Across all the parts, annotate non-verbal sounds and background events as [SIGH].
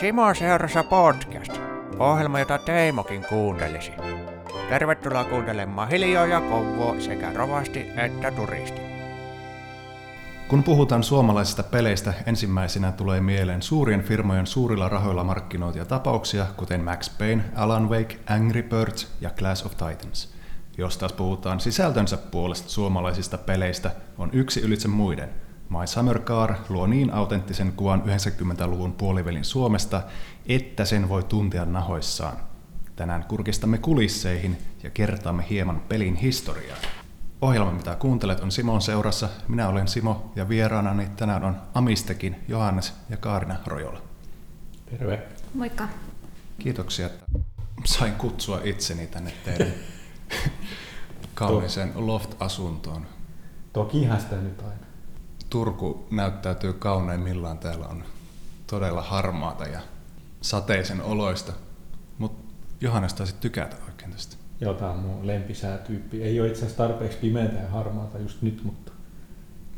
Simo seurassa podcast. Ohjelma, jota Teimokin kuuntelisi. Tervetuloa kuuntelemaan Hiljoa ja Kovua sekä rovasti että turisti. Kun puhutaan suomalaisista peleistä, ensimmäisenä tulee mieleen suurien firmojen suurilla rahoilla markkinoitia tapauksia, kuten Max Payne, Alan Wake, Angry Birds ja Clash of Titans. Jos taas puhutaan sisältönsä puolesta suomalaisista peleistä, on yksi ylitse muiden. My Summer Car luo niin autenttisen kuvan 90-luvun puolivälin Suomesta, että sen voi tuntea nahoissaan. Tänään kurkistamme kulisseihin ja kertaamme hieman pelin historiaa. Ohjelma, mitä kuuntelet, on Simon seurassa. Minä olen Simo ja vieraanani tänään on Amistekin Johannes ja Kaarina Rojola. Terve. Moikka. Kiitoksia, että sain kutsua itseni tänne teidän [LAUGHS] kauniiseen loft-asuntoon. Tokihan sitä nyt aina. Turku näyttäytyy kauneimmillaan. Täällä on todella harmaata ja sateisen oloista. Mutta Johannes taisi tykätä oikein tästä. Joo, tää on mun lempisäätyyppi. Ei ole itse asiassa tarpeeksi pimeätä ja harmaata just nyt, mutta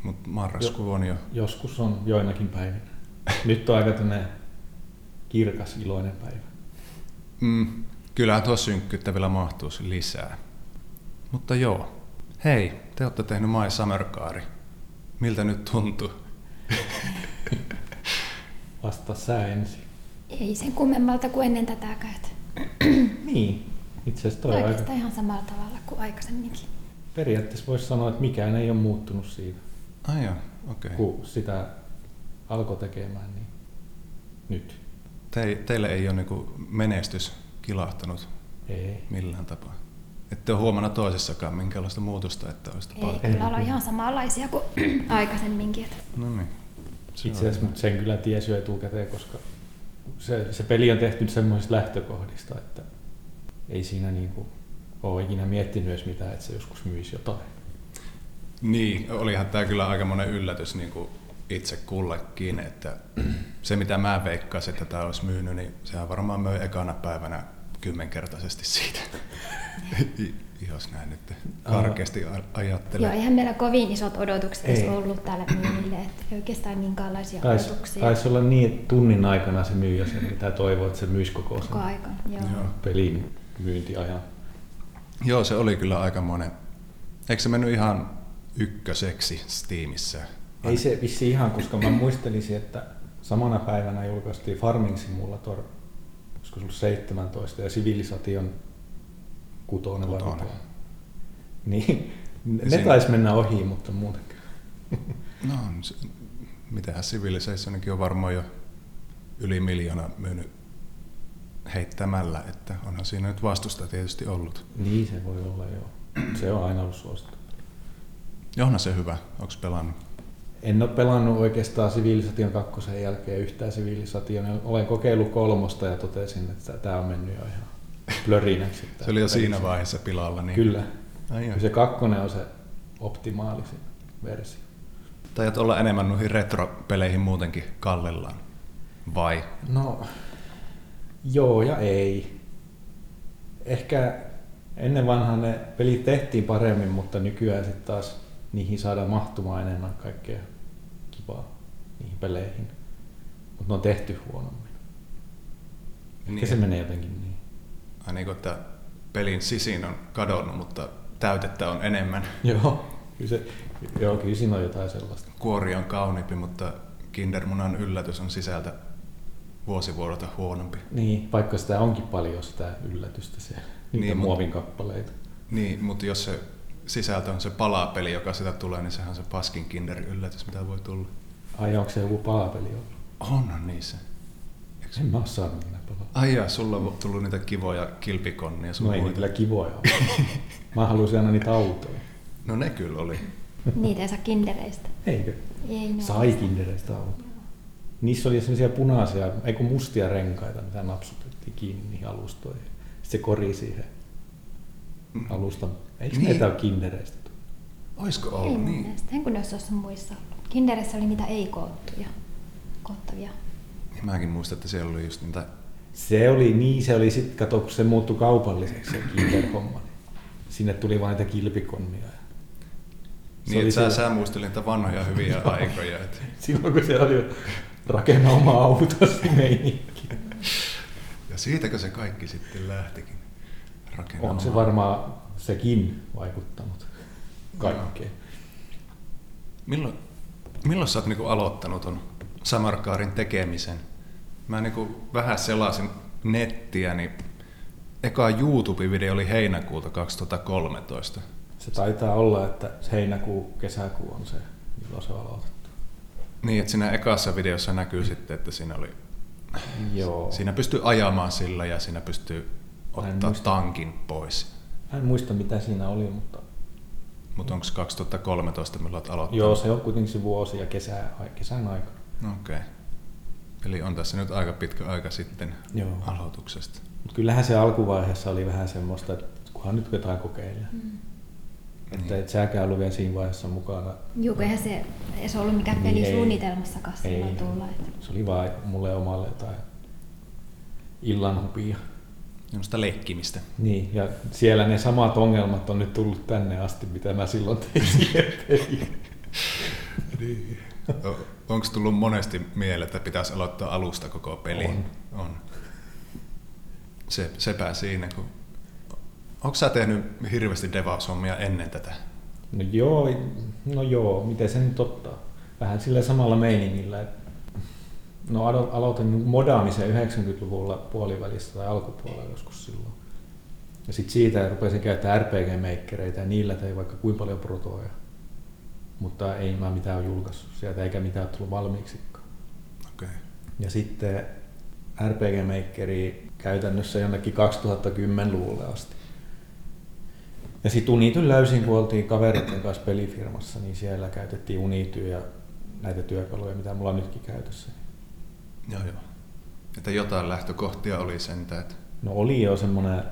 Mutta marraskuu on jo... joskus on joinakin päivinä. Nyt on aika tämmöinen kirkas, iloinen päivä. Mm, kyllähän tuo synkkyyttä vielä mahtuisi lisää. Mutta joo. Hei, te olette tehnyt My Summer. Miltä nyt tuntuu? [LAUGHS] Vasta sä ensin. Ei sen kummemmalta kuin ennen tätäkään. [CLEARS THROAT] Niin. Itse asiassa toi on aika... Ihan samalla tavalla kuin aikaisemminkin. Periaatteessa voisi sanoa, että mikään ei ole muuttunut siitä, Ai joo, okei. Okay. kun sitä alkoi tekemään, niin nyt. Te, teille ei ole niinku menestys kilahtanut Ei. millään tapaa. Ette ole huomannut toisessakaan minkäänlaista muutosta, että olisi Ei, tapahtunut. kyllä ollaan ihan samanlaisia kuin [CLEARS THROAT] aikaisemminkin. Että No niin. Se Itse on asiassa hyvä. mut sen kyllä tiesi jo etukäteen, koska se, se peli on tehty semmoisista lähtökohdista, että ei siinä niinku ole ikinä miettinyt edes mitään, että se joskus myisi jotain. Niin, olihan tämä kyllä aika monen yllätys niin kuin itse kullekin, että se mitä mä veikkasin, että tämä olisi myynyt, niin sehän varmaan möi ekana päivänä kymmenkertaisesti siitä. [LAUGHS] Jos näin nyt karkeasti a- joo, ajattelen. eihän meillä kovin isot odotukset Ei. ollut tälle myynnille. Että ei oikeastaan minkäänlaisia Taisi odotuksia tais olla niin, että tunnin aikana se myyjä sen, mitä toivoo, että se myisi koko sen koko aika. Joo. Joo. pelin myyntiajan. Joo, se oli kyllä aikamoinen. Eikö se mennyt ihan ykköseksi Steamissa? Ei se vissi ihan, koska mä muistelisin, että samana päivänä julkaistiin Farming Simulator, olisiko se ollut 17, ja Civilization kutonen Kutonen. Niin, ne siinä- taisi mennä ohi, mutta muutenkaan. No, se- mitähän Civilizationkin on varmaan jo yli miljoona myynyt heittämällä, että onhan siinä nyt vastusta tietysti ollut. Niin se voi olla, joo. Se on aina ollut suosittu. Onhan se hyvä, onko pelannut? En ole pelannut oikeastaan Civilization 2 jälkeen yhtään Civilization. Olen kokeillut kolmosta ja totesin, että tämä on mennyt jo ihan plörinäksi. Se oli jo siinä vaiheessa pilalla. Niin... Kyllä. Ai joo. Kyllä se kakkonen on se optimaalisin versio. Tajat olla enemmän noihin retropeleihin muutenkin kallellaan. Vai? No, joo ja ei. Ehkä ennen vanhaan ne pelit tehtiin paremmin, mutta nykyään sitten taas niihin saadaan mahtumaan enemmän kaikkea kivaa niihin peleihin. Mutta ne on tehty huonommin. Niin. Niin, se menee jotenkin niin. Ai niin kuin, että pelin sisin on kadonnut, mutta täytettä on enemmän. [LAUGHS] Joo, kyllä, se, joo, kyllä siinä on jotain sellaista. Kuori on kauniimpi, mutta Kindermunan yllätys on sisältä vuosivuorota huonompi. Niin, vaikka sitä onkin paljon sitä yllätystä siellä, niitä Niin, muovin kappaleita. Niin, mutta jos se sisältö on se palapeli, joka sitä tulee, niin sehän on se paskin Kinder-yllätys, mitä voi tulla. Ai onko se joku palapeli ollut? On, on niin se. Eikö se? En mä oo saanut niitä palaa. Ai jaa, sulla on tullut niitä kivoja kilpikonnia. sun No ei kyllä kivoja ole. [LAUGHS] Mä haluaisin aina niitä autoja. No ne kyllä oli. [LAUGHS] Niitä ei saa kindereistä. Eikö? Ei ne Sai kindereistä autoja. Niissä oli sellaisia punaisia, ei kun mustia renkaita, mitä napsutettiin kiinni niihin alustoihin. Sitten se kori siihen alustan. Eikö Niin. näitä ole kindereistä? Ei ollut mun niin? mielestä. En kun ne olisi muissa ollut. Kinderissä oli niitä ei-koottuja. Koottavia. Niin Mäkin muistan, että siellä oli just niitä... Se oli niin, se oli sitten, kato, kun se muuttui kaupalliseksi se kinder-homma. niin Sinne tuli vain niitä kilpikonnia. Se Niin, että sä, sä muistelin niitä vanhoja hyviä [LAUGHS] aikoja. Että... Silloin kun se oli rakenna oma autosi meininki. Ja siitäkö se kaikki sitten lähtikin? Rakenna On se varmaan sekin vaikuttanut kaikkeen. Milloin, milloin sä oot niinku aloittanut ton Samarkaarin tekemisen? Mä niinku vähän selasin nettiä, niin eka YouTube-video oli heinäkuuta 2013. Se taitaa olla, että se heinäkuu, kesäkuu on se, milloin se on aloitettu. Niin, että siinä ekassa videossa näkyy sitten, että siinä oli Joo. Siinä pystyy ajamaan sillä ja siinä pystyy ottaa muista. tankin pois. Mä en muista mitä siinä oli, mutta Mutta onko 2013 milloin olet aloittanut? joo, se on kuitenkin se vuosi ja kesä, ai- kesän aika. Okei. Okay. Eli on tässä nyt aika pitkä aika sitten Joo. aloituksesta. Mutta kyllähän se alkuvaiheessa oli vähän semmoista, että kunhan nyt jotain kokeilla. Mm. Että Niin. et säkään ollut vielä siinä vaiheessa mukana. Juu, kun eihän se, ei se ollut mikään Niin, pelisuunnitelmassakaan ei. silloin tulla. Että. Se oli vaan mulle omalle jotain illanhupia. Semmoista leikkimistä. Niin, ja siellä ne samat ongelmat on nyt tullut tänne asti, mitä mä silloin tein [LAUGHS] peliin. Onko tullut monesti mieleen, että pitäisi aloittaa alusta koko peli? On. on. Se, sepä siinä, kun... Onko sä tehnyt hirveästi devaushommia ennen tätä? No joo, no joo, miten se nyt ottaa? Vähän sillä samalla meiningillä. että- No alo- aloitin modaamisen 90-luvulla puolivälissä tai alkupuolella joskus silloin. Ja sitten siitä rupesin käyttämään RPG-meikkereitä ja niillä tein vaikka kuinka paljon protoja. Mutta ei mä mitään ole julkaissut sieltä eikä mitään ole tullut valmiiksikaan. Okei. Okay. Ja sitten RPG-makeri käytännössä jonnekin 2010-luvulle asti. Ja sitten Unityn löysin, kun oltiin kavereiden kanssa pelifirmassa, niin siellä käytettiin Unityä ja näitä työkaluja, mitä mulla on nytkin käytössä. Joo, joo. Että jotain lähtökohtia oli sentään, että No oli jo semmoinen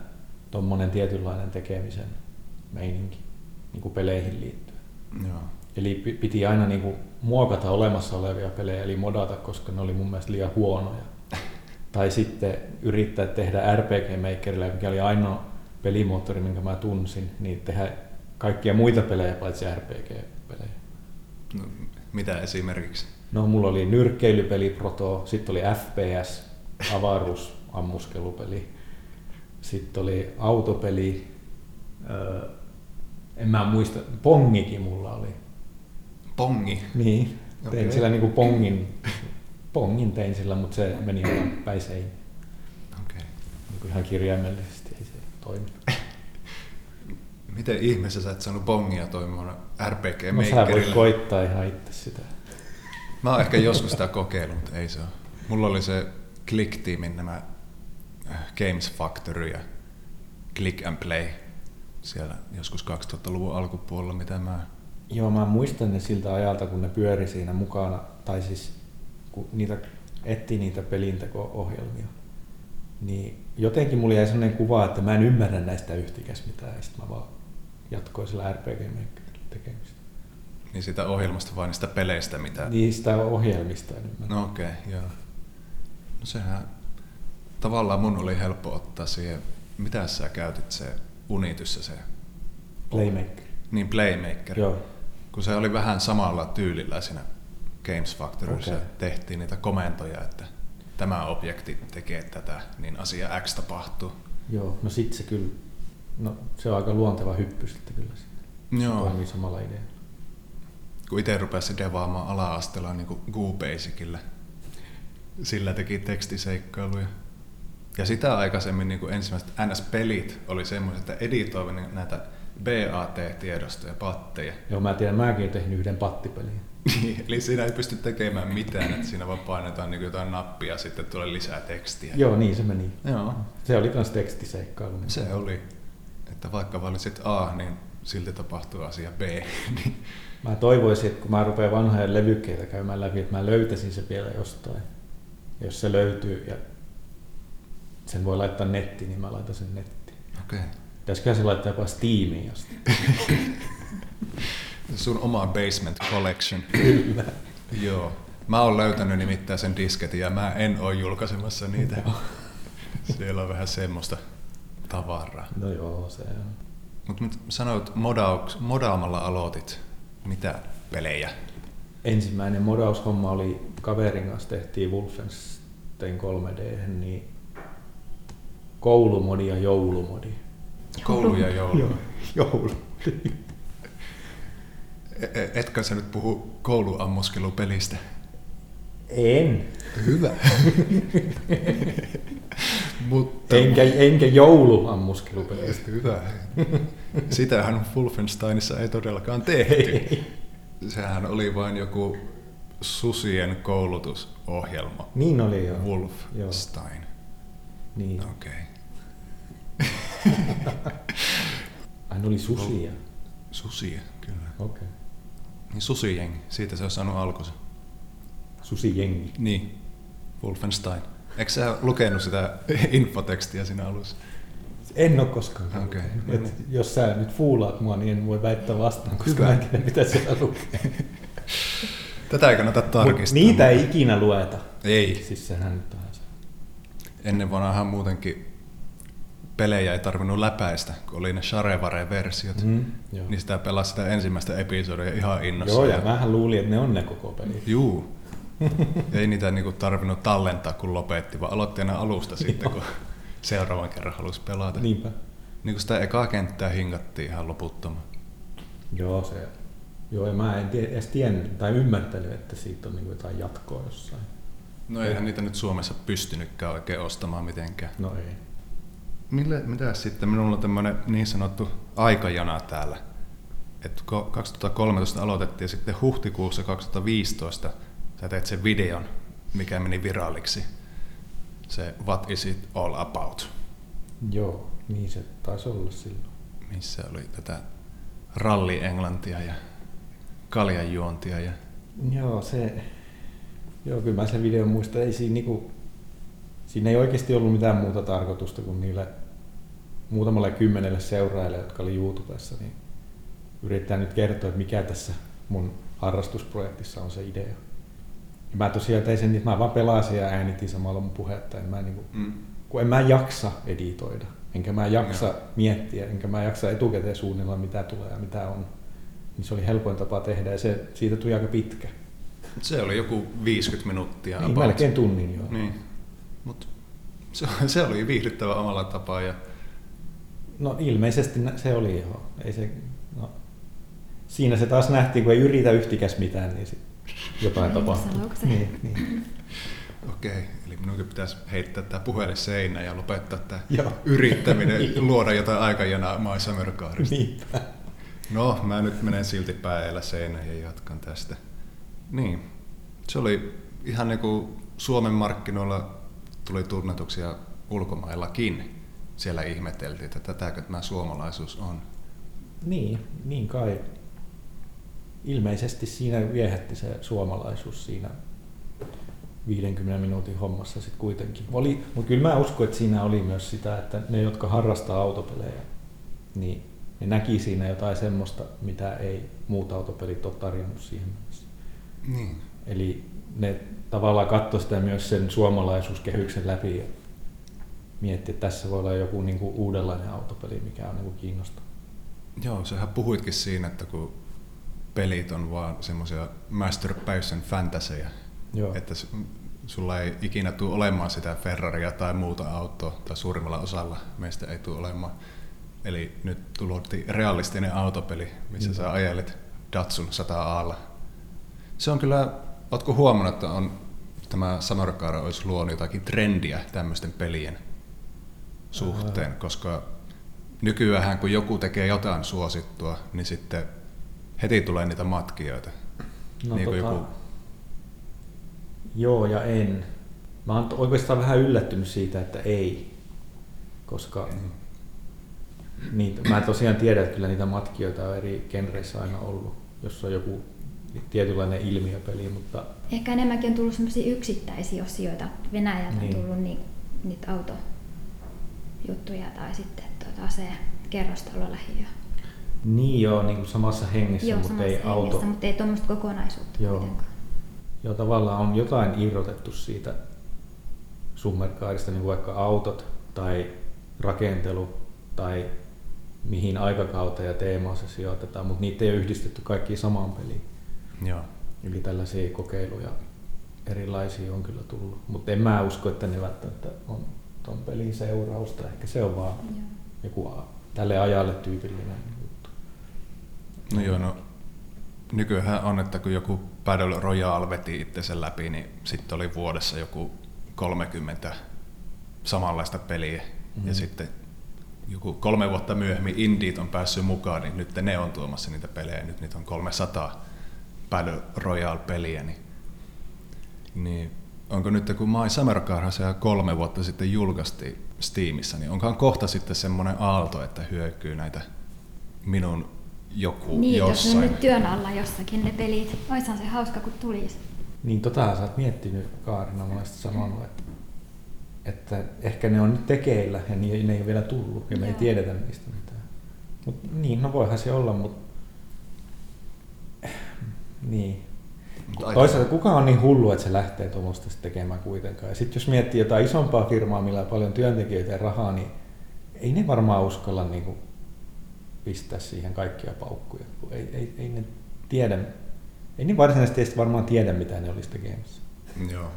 tommonen tietynlainen tekemisen meininki niin kuin peleihin liittyen. joo. Eli pi- piti aina niin kuin muokata olemassa olevia pelejä, eli modata, koska ne oli mun mielestä liian huonoja. [LAUGHS] Tai sitten yrittää tehdä RPG Makerilla, mikä oli ainoa pelimoottori, minkä mä tunsin, niin tehdä kaikkia muita pelejä paitsi RPG-pelejä. No, mitä esimerkiksi? No, mulla oli nyrkkeilypeli Proto, sitten oli FPS, avaruusammuskelupeli, sitten oli autopeli, öö, en mä muista, Pongikin mulla oli. Pongi. Niin, tein Okei. sillä niinku pongin, pongin tein sillä, mutta se meni ihan päin. Okei. Niin ihan kirjaimellisesti ei se toimi. Miten ihmeessä sä et saanut bongia toimimaan RPG No sä voit koittaa ihan itse sitä. Mä oon ehkä joskus sitä kokeillut, mutta ei se ole. Mulla oli se Click-tiimin nämä äh, Games Factory ja Click and Play siellä joskus 2000-luvun alkupuolella, mitä mä... Joo, mä muistan ne siltä ajalta, kun ne pyöri siinä mukana, tai siis kun niitä etti niitä pelinteko-ohjelmia. Niin jotenkin mulla jäi sellainen kuva, että mä en ymmärrä näistä yhtikäs mitään, ja sitten mä vaan jatkoin sillä RPG Makerilla tekemistä. Niin sitä ohjelmasta vai niistä peleistä, mitä... Niistä ohjelmista en ymmärrä. No okei, okay, joo. No sehän... Tavallaan mun oli helppo ottaa siihen... Mitä sä käytit se Unityssä se... Playmaker. Niin Playmaker. Joo. Kun se oli vähän samalla tyylillä siinä Games Factoryssa Okei. tehtiin niitä komentoja, että tämä objekti tekee tätä, niin asia X tapahtuu. Joo, no sit se kyllä, no se on aika luonteva hyppy sitten kyllä. Se Joo. Toimii samalla idealla. Kun itse rupesi devaamaan ala-asteella niin GoBasicillä, sillä teki tekstiseikkailuja. Ja sitä aikaisemmin niin kuin ensimmäiset NS-pelit oli semmoiset, että editoivat niin näitä BAT-tiedostoja, patteja. Joo, mä tiedän, mäkin olen tehnyt yhden pattipelin. [LAUGHS] Eli siinä ei pysty tekemään mitään, että siinä vaan painetaan niin jotain nappia ja sitten tulee lisää tekstiä. Joo, niin se meni. Joo. Se oli kans tekstiseikkailu. Se oli, että vaikka valitsit A, niin silti tapahtuu asia B. [LAUGHS] Niin Mä toivoisin, että kun mä rupean vanhoja levykkeitä käymään läpi, että mä löytäisin se vielä jostain. Jos se löytyy ja sen voi laittaa nettiin, niin mä laitan sen nettiin. Okei. Pitäisiköhän se laittaa jopa Steamiin asti? [LAUGHS] Sun oma basement collection. [LAUGHS] Kyllä. Joo. Mä oon löytänyt nimittäin sen disketin ja mä en oo julkaisemassa niitä. Siellä on vähän semmoista tavaraa. No joo, se on. Mutta sanoit, modaamalla aloitit. Mitä pelejä? ensimmäinen modaushomma oli kaverin kanssa tehtiin Wolfenstein 3D, niin koulumodi ja joulumodi. Koulu ja joulu. joulu. E- e- Etkö sä nyt puhu kouluammuskelupelistä? En. Hyvä. [LAUGHS] [LAUGHS] Mutta Enkä, enkä jouluammuskelupelistä. Hyvä. Sitähän Wolfensteinissa ei todellakaan tehty. Sehän oli vain joku susien koulutusohjelma. Niin oli joo. Wolfstein. Niin. Okei. [LAUGHS] Ai ne oli susia. Susia, kyllä. Okei. Okay. Niin susijengi, siitä se on saanut alkunsa. Susijengi. Niin, Wolfenstein. Eikö sä lukenut sitä infotekstiä siinä alussa? En ole koskaan. Okei. Et jos sä nyt fuulaat mua, niin en voi väittää vastaan, koska Hyvä. mä en tiedä, mitä siellä lukee. [LAUGHS] Tätä ei kannata Mut tarkistaa. niitä ei ikinä lueta. Ei. Siis sehän nyt on se. Ennen vanhaan muutenkin pelejä ei tarvinnut läpäistä, kun oli ne Sharevare-versiot. Mm, joo. Niin sitä pelasi sitä ensimmäistä episodia ihan innossa. joo, ja mähän luulin, että ne on ne koko pelit. Juu. Ei niitä niinku tarvinnut tallentaa, kun lopetti, vaan aloitti aina alusta sitten, kun seuraavan kerran halusi pelata. Niinpä. Niin kuin sitä ekaa kenttää hingattiin ihan loputtomaan. Joo, se. Joo, ja mä en tie, edes tiennyt tai ymmärtänyt, että siitä on niin jotain jatkoa jossain. No eihän niitä nyt Suomessa pystynytkään oikein ostamaan mitenkään. No ei. Mille, mitä sitten? Minulla on tämmöinen niin sanottu aikajana täällä. Et kun 2013 aloitettiin ja sitten huhtikuussa 2015 sä teit sen videon, mikä meni viralliksi. Se What is it all about? Joo, niin se taisi olla silloin. Missä oli tätä ralli-englantia ja kaljanjuontia ja Joo, se... Joo, kyllä mä sen videon muistan. Ei siinä, niinku, siinä ei oikeasti ollut mitään muuta tarkoitusta kuin niille muutamalle kymmenelle seuraajalle, jotka oli YouTubessa, niin yrittää nyt kertoa, että mikä tässä mun harrastusprojektissa on se idea. Ja mä tosiaan tein sen, niin, että mä vaan pelasin ja äänitin samalla mun puhetta. En mä niinku, mm. kun en mä jaksa editoida, enkä mä jaksa Joo. miettiä, enkä mä jaksa etukäteen suunnilla, mitä tulee ja mitä on. Niin se oli helpoin tapa tehdä ja se, siitä tuli aika pitkä. se oli joku 50 minuuttia. Niin, about. melkein tunnin joo. Niin. Mut se, se oli viihdyttävä omalla tapaa ja No ilmeisesti se oli joo. Ei se, no. Siinä se taas nähtiin, kun ei yritä yhtikäs mitään, niin sit jotain Niin, tapahtuu. se? Niin, niin. okei, eli minunkin pitäisi heittää tämä puhelin seinään ja lopettaa tämä Joo. yrittäminen luoda jotain aikajanaa My Summer Carista. Niinpä. No, mä nyt menen silti päällä seinään ja jatkan tästä. Niin, se oli ihan niin kuin Suomen markkinoilla tuli tunnetuksia ulkomaillakin. Siellä ihmeteltiin, että tätäkö tämä suomalaisuus on. Niin, niin kai. Ilmeisesti siinä viehätti se suomalaisuus siinä 50 minuutin hommassa sitten kuitenkin. Oli, mutta kyllä mä uskon, että siinä oli myös sitä, että ne, jotka harrastaa autopelejä, niin ne näki siinä jotain semmoista, mitä ei muut autopelit ole tarjonnut siihen mennessä. Niin. Eli ne tavallaan katsoi sitä myös sen suomalaisuuskehyksen läpi ja mietti, että tässä voi olla joku niin kuin uudenlainen autopeli, mikä on niin kuin kiinnostava. Joo, sähän puhuitkin siinä, että kun pelit on vaan semmoisia masturbation fantaseja, Joo. että sulla ei ikinä tule olemaan sitä Ferraria tai muuta autoa, tai suurimmalla osalla meistä ei tule olemaan. Eli nyt tulotti realistinen autopeli, missä Mm. sä ajelet Datsun 100 alla. Se on kyllä, ootko huomannut, että on, tämä Samarkar olisi luonut jotakin trendiä tämmöisten pelien suhteen, koska nykyään kun joku tekee jotain suosittua, niin sitten heti tulee niitä matkijoita. No, niin tota, joku Joo ja en. Mä oon oikeastaan vähän yllättynyt siitä, että ei. Koska niitä, mä tosiaan tiedän, että kyllä niitä matkijoita on eri genreissä aina ollut, jos on joku tietynlainen ilmiöpeli, mutta Ehkä enemmänkin on tullut sellaisia yksittäisiä osioita. Venäjältä Niin. on tullut niin, niitä autojuttuja tai sitten tuota, se kerrostalolähiö. Niin joo, niin kuin samassa hengessä, Joo, mutta samassa ei hengessä, auto. mutta ei tuommoista kokonaisuutta Joo. kuitenkaan. Joo, tavallaan on jotain irrotettu siitä summerkaarista, niin vaikka autot tai rakentelu tai mihin aikakauteen ja teemaan se sijoitetaan, mutta niitä ei ole yhdistetty kaikkiin samaan peliin. Joo. Eli tällaisia kokeiluja erilaisia on kyllä tullut. Mutta en mä usko, että ne välttämättä on ton pelin seurausta. Ehkä se on vaan Joo. joku tälle ajalle tyypillinen. No joo, no nykyään on, että kun joku Battle Royale veti itsensä läpi, niin sitten oli vuodessa joku 30 samanlaista peliä. Mm-hmm. Ja sitten joku kolme vuotta myöhemmin Indiet on päässyt mukaan, niin nyt ne on tuomassa niitä pelejä. Nyt niitä on 300 Battle Royale-peliä. Niin, niin onko nyt kun My Summer Car se kolme vuotta sitten julkaistiin Steamissa, niin onkohan kohta sitten semmoinen aalto, että hyökyy näitä minun joku Niin, jos jossain. ne on nyt työn alla jossakin ne pelit. Oishan se hauska, kun tulisi. Niin tota sä oot miettinyt Kaarina monesti sanonut, että, että ehkä ne on nyt tekeillä ja ne, ne ei ole vielä tullut ja me ei Joo. tiedetä niistä mitään. Mut niin, no voihan se olla, mutta niin. Mut Toisaalta kuka on niin hullu, että se lähtee tuommoista tekemään kuitenkaan. Ja sitten jos miettii jotain isompaa firmaa, millä on paljon työntekijöitä ja rahaa, niin ei ne varmaan uskalla niin kuin pistää siihen kaikkia paukkuja. kun Ei, ei, ei ne tiedä, ei ne varsinaisesti edes varmaan tiedä, mitä ne olisi tekemässä. Joo.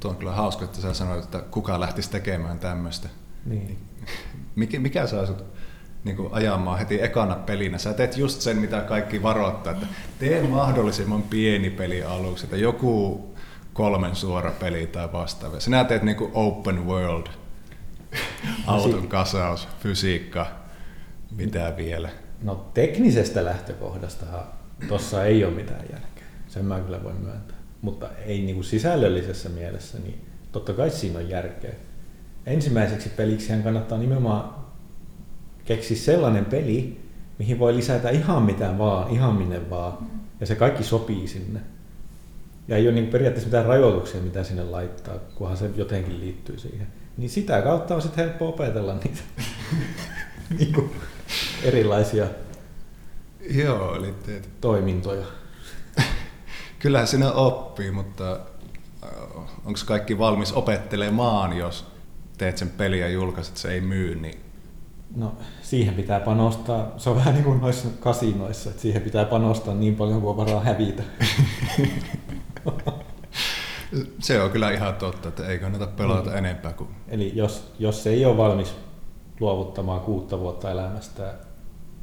Tuo on kyllä hauska, että sä sanoit, että kuka lähtisi tekemään tämmöistä. Niin. Mikä, mikä saa sut niin kuin ajamaan heti ekana pelinä? Sä teet just sen, mitä kaikki varoittaa, että tee mahdollisimman pieni peli aluksi, että joku kolmen suora peli tai vastaava. Sinä teet niin kuin open world, auton kasaus, fysiikka, mitä vielä. No teknisestä lähtökohdastahan tuossa ei ole mitään järkeä. Sen mä kyllä voin myöntää. Mutta ei niin kuin sisällöllisessä mielessä, niin totta kai siinä on järkeä. Ensimmäiseksi peliksihän kannattaa nimenomaan keksiä sellainen peli, mihin voi lisätä ihan mitä vaan, ihan minne vaan. Ja se kaikki sopii sinne. Ja ei ole niin periaatteessa mitään rajoituksia, mitä sinne laittaa, kunhan se jotenkin liittyy siihen. Niin sitä kautta on sitten helppo opetella niitä [LAUGHS] niin kuin erilaisia Joo, eli teet. toimintoja. [LAUGHS] Kyllähän sinä oppii, mutta onko kaikki valmis opettelemaan, jos teet sen peliä ja julkaiset, se ei myy, niin No siihen pitää panostaa, se on vähän niin kuin noissa kasinoissa, että siihen pitää panostaa niin paljon kuin varaa hävitä. [LAUGHS] se on kyllä ihan totta, että ei kannata pelata Mm. enempää kuin Eli jos, jos ei ole valmis luovuttamaan kuutta vuotta elämästä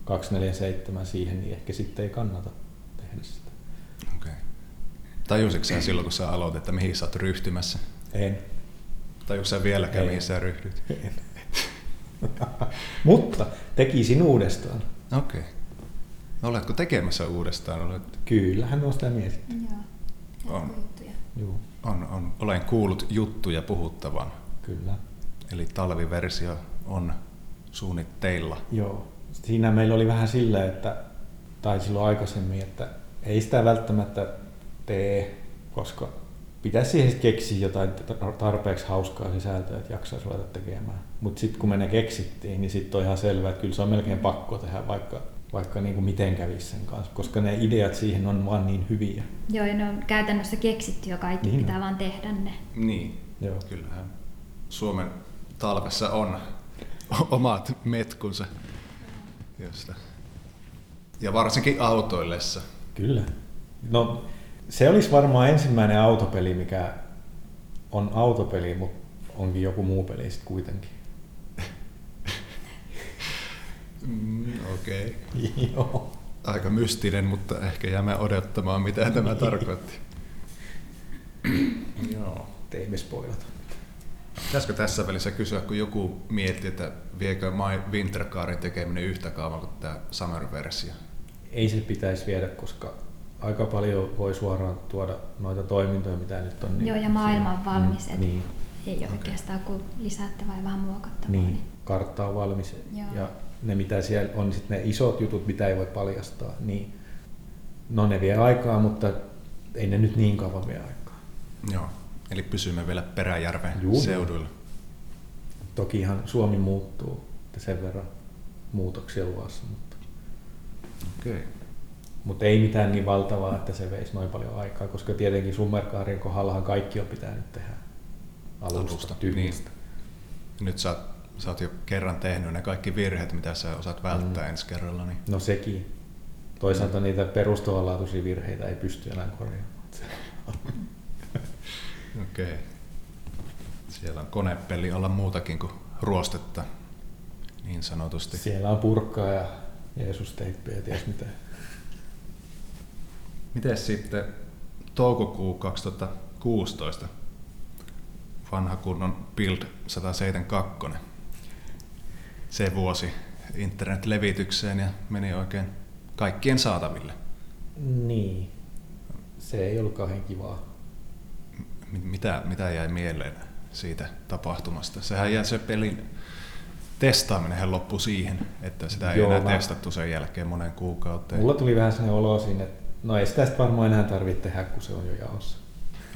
247 siihen, niin ehkä sitten ei kannata tehdä sitä. Okei. Tajusitko sä silloin, kun sä aloitit, että mihin sä oot ryhtymässä? En. Tajusitko sä vieläkään, mihin sä ryhdyt? [LAUGHS] en. Mutta tekisin uudestaan. Okei. Oletko tekemässä uudestaan? Olet, Kyllähän on sitä mietitty. Joo. On. Juttuja. Juu, on, on. Olen kuullut juttuja puhuttavan. kyllä. Eli talviversio on suunnitteilla. Joo. Siinä meillä oli vähän sillä, että, tai silloin aikaisemmin, että ei sitä välttämättä tee, koska pitäisi siihen keksiä jotain tarpeeksi hauskaa sisältöä, että jaksaisi ruveta tekemään. Mutta sitten kun me ne keksittiin, niin sitten on ihan selvää, että kyllä se on melkein pakko tehdä, vaikka, vaikka niin kuin miten kävisi sen kanssa, koska ne ideat siihen on vaan niin hyviä. Joo, ja ne on käytännössä keksitty jo kaikki, Niin. pitää vaan tehdä ne. Niin. Joo. Kyllähän Suomen talvessa on [LAUGHS] omat metkunsa. Josta. Ja varsinkin autoillessa. Kyllä. No, se olisi varmaan ensimmäinen autopeli, mikä on autopeli, mutta onkin joku muu peli sitten kuitenkin. [LAUGHS] Mm, Okei. Okay. [LAUGHS] Joo. Aika mystinen, mutta ehkä jäämme odottamaan, mitä tämä tarkoitti. Joo. Teimme spoilata. Pitäisikö tässä välissä kysyä, kun joku miettii, että viekö My Winter Carin tekeminen yhtä kauan kuin tämä Summer-versio? Ei se pitäisi viedä, koska aika paljon voi suoraan tuoda noita toimintoja, mitä nyt on. Joo, ja maailma on valmis, Mm, niin, ei ole oikeastaan kuin lisättävää ja vähän muokattavaa. niin, kartta on valmis. Joo. Ja ne, mitä siellä on, sit ne isot jutut, mitä ei voi paljastaa, niin no ne vie aikaa, mutta ei ne nyt niin kauan vie aikaa. Joo. Eli pysymme vielä Peräjärven Juu. seuduilla. Tokihan Suomi muuttuu että sen verran muutoksia luvassa, mutta. Okay. mutta ei mitään niin valtavaa, että se veisi noin paljon aikaa, koska tietenkin Summerkaarin kohdallahan kaikki on pitänyt tehdä alusta, Alusta, tyhjistä. Nyt sä, oot- sä oot jo kerran tehnyt ne kaikki virheet, mitä sä osaat välttää mm. ensi kerralla. Niin... No sekin. Toisaalta niitä perustavanlaatuisia virheitä ei pysty enää korjaamaan. [LAUGHS] Okei. Siellä on konepeli olla muutakin kuin ruostetta, niin sanotusti. Siellä on purkkaa ja Jeesus-teippiä ja ties mitä. Miten sitten toukokuu 2016, vanha kunnon Build 172, se vuosi internet-levitykseen ja meni oikein kaikkien saataville. Niin. Se ei ollut kauhean kivaa. Mitä, mitä jäi mieleen siitä tapahtumasta? Sehän jäi se pelin testaaminen loppui siihen, että sitä ei Joo, enää mä... testattu sen jälkeen monen kuukauteen. Mulla tuli vähän sellainen olo siinä, että no ei sitä varmaan enää tarvitse tehdä, kun se on jo jaossa.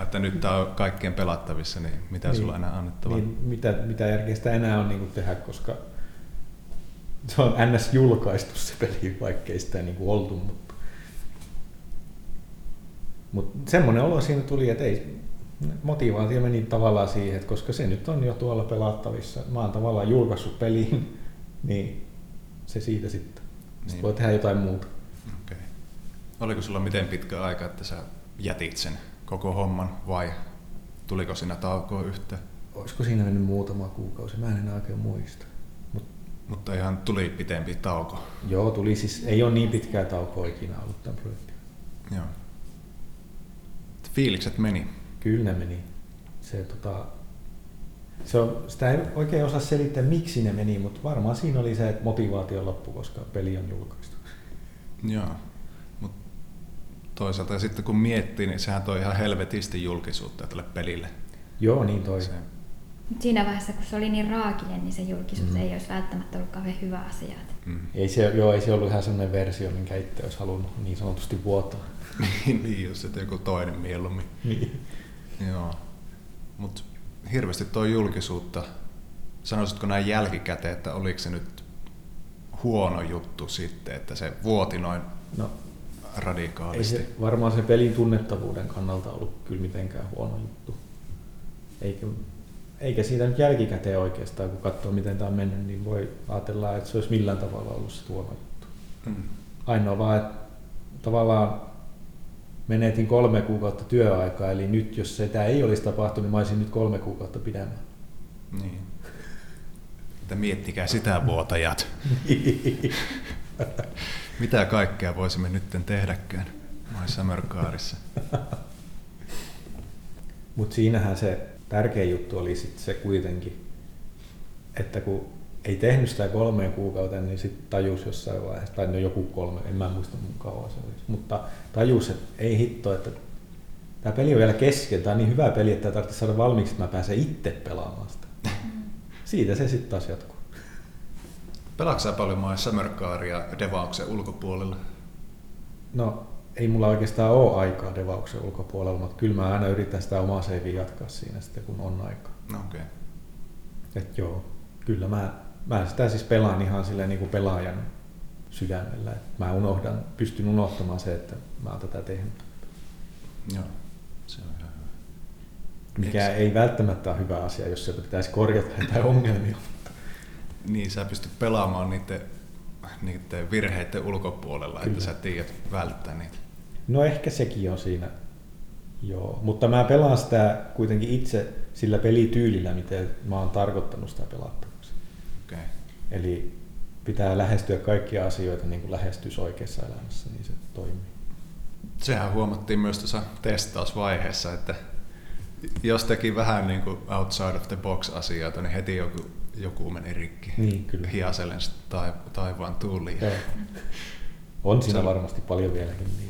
Että nyt tämä on kaikkien pelattavissa, niin mitä niin, sulla enää annettavaa? Niin, mitä, mitä järkeä sitä enää on niin tehdä, koska se on ns. julkaistu se peli, vaikkei sitä niin oltu, mutta, mutta semmoinen olo siinä tuli, että ei, motivaatio meni tavallaan siihen, että koska se nyt on jo tuolla pelattavissa, mä oon tavallaan julkaissut peliin, [LAUGHS] niin se siitä sitten. Sitten niin. voi tehdä jotain muuta. Okay. Oliko sulla miten pitkä aika, että sä jätit sen koko homman vai tuliko siinä taukoa yhtään? Olisiko siinä mennyt muutama kuukausi? Mä en enää oikein muista. Mutta ihan tuli pitempi tauko. Joo, tuli siis, ei ole niin pitkää taukoa ikinä ollut tämän projektin. Joo. Fiilikset meni. Kyllä ne meni. Se, tota, se on, sitä ei oikein osaa selittää, miksi ne meni, mutta varmaan siinä oli se että motivaation loppu, koska peli on julkaistu. Joo, mutta toisaalta ja sitten kun miettii, niin sehän toi ihan helvetisti julkisuutta tälle pelille. Joo, niin toi. Se, siinä vaiheessa, kun se oli niin raakinen, niin se julkisuus mm. ei olisi välttämättä ollut kauhean hyvä asia. Mm. Ei, se, joo, ei se ollut ihan sellainen versio, minkä itse olisi halunnut niin sanotusti vuotaa. [LAUGHS] niin, niin jos että joku toinen mieluummin. niin. Joo. Mutta hirveästi tuo julkisuutta, sanoisitko näin jälkikäteen, että oliko se nyt huono juttu sitten, että se vuoti noin no, radikaalisti? Ei se varmaan se pelin tunnettavuuden kannalta ollut kyllä mitenkään huono juttu. Eikä, eikä siitä nyt jälkikäteen oikeastaan, kun katsoo miten tämä on mennyt, niin voi ajatella, että se olisi millään tavalla ollut se huono juttu. Mm. Ainoa vaan, että tavallaan menetin kolme kuukautta työaikaa, eli nyt jos sitä ei olisi tapahtunut, niin mä olisin nyt kolme kuukautta pidemmän. Niin. Että miettikää sitä vuotajat. [LAUGHS] Mitä kaikkea voisimme nyt tehdäkään My Summer Carissa? Mutta siinähän se tärkein juttu oli sit se kuitenkin, että kun ei tehnyt sitä kolmeen kuukauteen, niin sitten tajus jossain vaiheessa, tai no joku kolme, en mä muista mun kauan se olisi, mutta tajus, että ei hitto, että tämä peli on vielä kesken, tämä on niin hyvä peli, että tarvitsisi saada valmiiksi, että mä pääsen itse pelaamaan sitä. Siitä se sitten taas jatkuu. Pelaatko sä paljon maa Summercaria Devauksen ulkopuolella? No, ei mulla oikeastaan ole aikaa Devauksen ulkopuolella, mutta kyllä mä aina yritän sitä omaa seiviä jatkaa siinä sitten, kun on aikaa. No, okei. Okay. Et joo, kyllä mä mä sitä siis pelaan ihan silleen niin kuin pelaajan sydämellä. Mä unohdan, pystyn unohtamaan se, että mä oon tätä tehnyt. Joo, se on ihan hyvä. Mikä Eks... ei välttämättä ole hyvä asia, jos sieltä pitäisi korjata [LAUGHS] jotain ongelmia. Niin, sä pystyt pelaamaan niiden, niiden virheiden ulkopuolella, Kyllä. että sä tiedät välttää niitä. No ehkä sekin on siinä. Joo, mutta mä pelaan sitä kuitenkin itse sillä pelityylillä, miten mä oon tarkoittanut sitä pelata. Okay. Eli pitää lähestyä kaikkia asioita niin kuin lähestyisi oikeassa elämässä, niin se toimii. Sehän huomattiin myös tuossa testausvaiheessa, että jos teki vähän niin kuin outside of the box asioita, niin heti joku, joku meni rikki. Niin, kyllä. Hiaselen taivaan tuuliin. On siinä se, varmasti paljon vieläkin niin.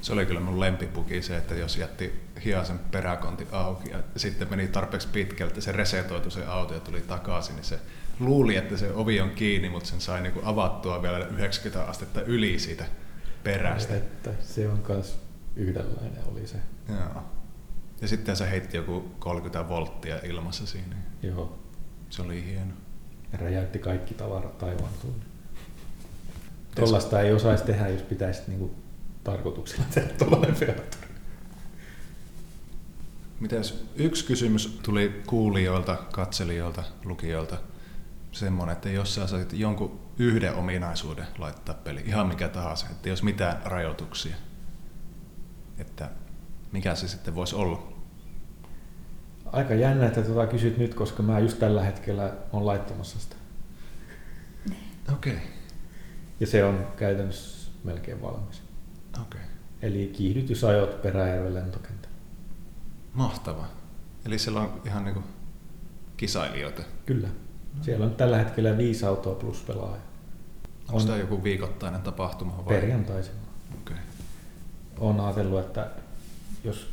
Se oli kyllä mun lempipuki se, että jos jätti hiasen peräkonti auki ja sitten meni tarpeeksi pitkältä, se resetoitu se auto ja tuli takaisin, niin se luuli, että se ovi on kiinni, mutta sen sai niinku avattua vielä 90 astetta yli siitä perästä. Että se on myös yhdenlainen oli se. Joo. Ja sitten se heitti joku 30 volttia ilmassa siinä. Joo. Se oli hieno. Ja räjäytti kaikki tavarat taivaan tuonne. Tuollaista ei osaisi tehdä, jos pitäisi niinku tarkoituksella tehdä tuollainen feature. Mitäs yksi kysymys tuli kuulijoilta, katselijoilta, lukijoilta semmoinen, että jos sä saisit jonkun yhden ominaisuuden laittaa peli, ihan mikä tahansa, että olisi mitään rajoituksia, että mikä se sitten voisi olla? Aika jännä, että tuota kysyt nyt, koska mä just tällä hetkellä on laittamassa sitä. Okei, okay. Ja se on käytännössä melkein valmis. okei. Okay. Eli kiihdytysajot Peräjärven lentokentällä. Mahtava. Eli siellä on ihan niinku kisailijoita. Kyllä. Siellä on tällä hetkellä viisi autoa plus pelaaja. Onko On- tämä joku viikoittainen tapahtuma? Vai? Perjantaisin. Okei. Olen ajatellut, että jos,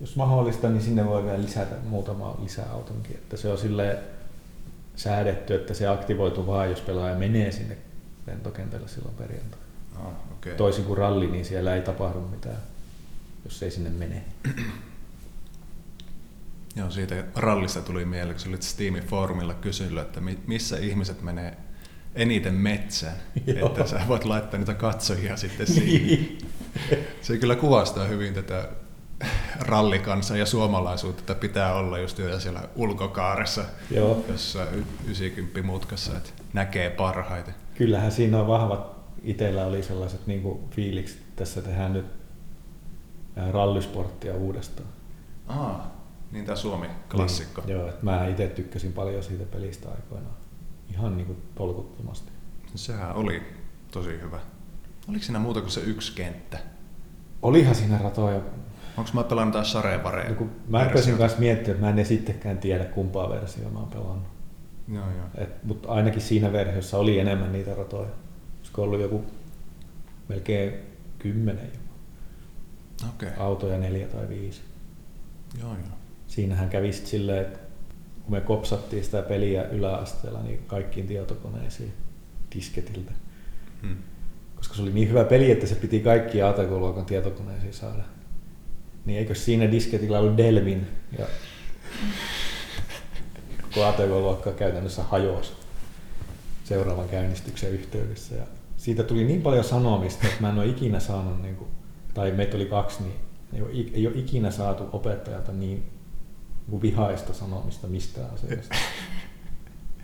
jos mahdollista, niin sinne voi vielä lisätä muutama lisäautonkin. Että se on sille säädetty, että se aktivoituu vain, jos pelaaja menee sinne lentokentälle silloin perjantaina. Oh, okay. Toisin kuin ralli, niin siellä ei tapahdu mitään, jos ei sinne mene. Joo, siitä rallista tuli mieleen, kun olit Steamin foorumilla kysynyt, että mi- missä ihmiset menee eniten metsään, [LAUGHS] Joo. että sä voit laittaa niitä katsojia sitten [LAUGHS] siihen. Se kyllä kuvastaa hyvin tätä rallikansaa ja suomalaisuutta, että pitää olla just jo siellä ulkokaaressa, Joo. jossain y- 90 mutkassa, että näkee parhaiten. Kyllähän siinä on vahvat, itsellä oli sellaiset niin kuin fiilikset, että tässä tehdään nyt rallisporttia uudestaan. Aa, niin tämä Suomi-klassikko. Niin, joo, että mä itse tykkäsin paljon siitä pelistä aikoinaan. Ihan niin kuin tolkuttomasti. Sehän oli tosi hyvä. Oliko siinä muuta kuin se yksi kenttä? Olihan siinä ratoja. Onko mä pelannut taas Sarevareja? Joku, mä rupesin kanssa miettimään, että mä en edes itsekään tiedä kumpaa versiota mä oon pelannut. Joo, joo. Et, mutta ainakin siinä versiossa oli enemmän niitä ratoja. Olisiko ollut joku melkein kymmenen jopa. Okei. autoja neljä tai viisi. Joo, joo. Siinähän kävi silleen, että kun me kopsattiin sitä peliä yläasteella, niin kaikkiin tietokoneisiin disketiltä. Hmm. Koska se oli niin hyvä peli, että se piti kaikki ATK-luokan tietokoneisiin saada. Niin eikö siinä disketillä ollut Delvin ja koko ATK-luokka käytännössä hajosi seuraavan käynnistyksen yhteydessä. Ja siitä tuli niin paljon sanomista, että mä en ole ikinä saanut, niin kuin, tai meitä oli kaksi, niin ei ole, ei ole ikinä saatu opettajalta niin, vihaista sanomista mistään asiasta.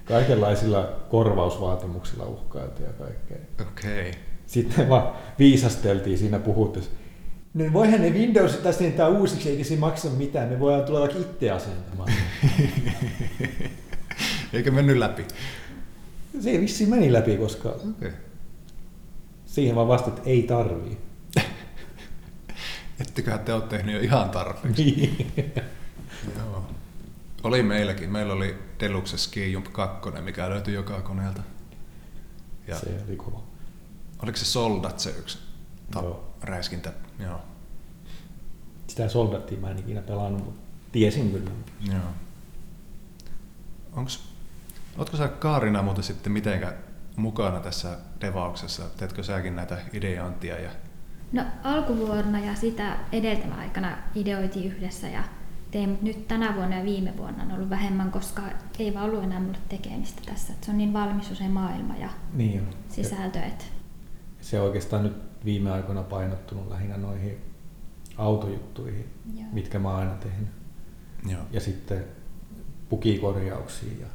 Kaikenlaisilla korvausvaatimuksilla uhkailtiin ja kaikkea. Okei. Sitten vaan viisasteltiin siinä puhutessa. No voihan ne Windows asentaa uusiksi, eikä se maksa mitään. Me voidaan tulla vaikka itse asentamaan. [LAUGHS] Eikä mennyt läpi. Se ei vissiin meni läpi, koska Okei. siihen vaan vasta, että ei tarvii. [LAUGHS] Etteköhän te ole tehnyt jo ihan tarpeeksi. [LAUGHS] Joo. Oli meilläkin. Meillä oli Deluxe Ski Jump 2, mikä löytyi joka koneelta. Ja Se oli kova. oliko se Soldat se yksi ta- Joo. räiskintä? Joo. Sitä soldattiin mä en ikinä pelannut, mutta tiesin kyllä. Joo. Onks, ootko sä Kaarina muuten sitten mitenkä mukana tässä devauksessa? Teetkö säkin näitä ideointia? Ja... No alkuvuonna ja sitä edeltävänä aikana ideoitiin yhdessä ja tein, mutta nyt tänä vuonna ja viime vuonna on ollut vähemmän, koska ei vaan ollut enää mulle tekemistä tässä. Että se on niin valmis se maailma ja Niin on. sisältö, että Se on oikeastaan nyt viime aikoina painottunut lähinnä noihin autojuttuihin, Joo. mitkä mä oon aina tehnyt. Joo. Ja sitten pukikorjauksiin ja,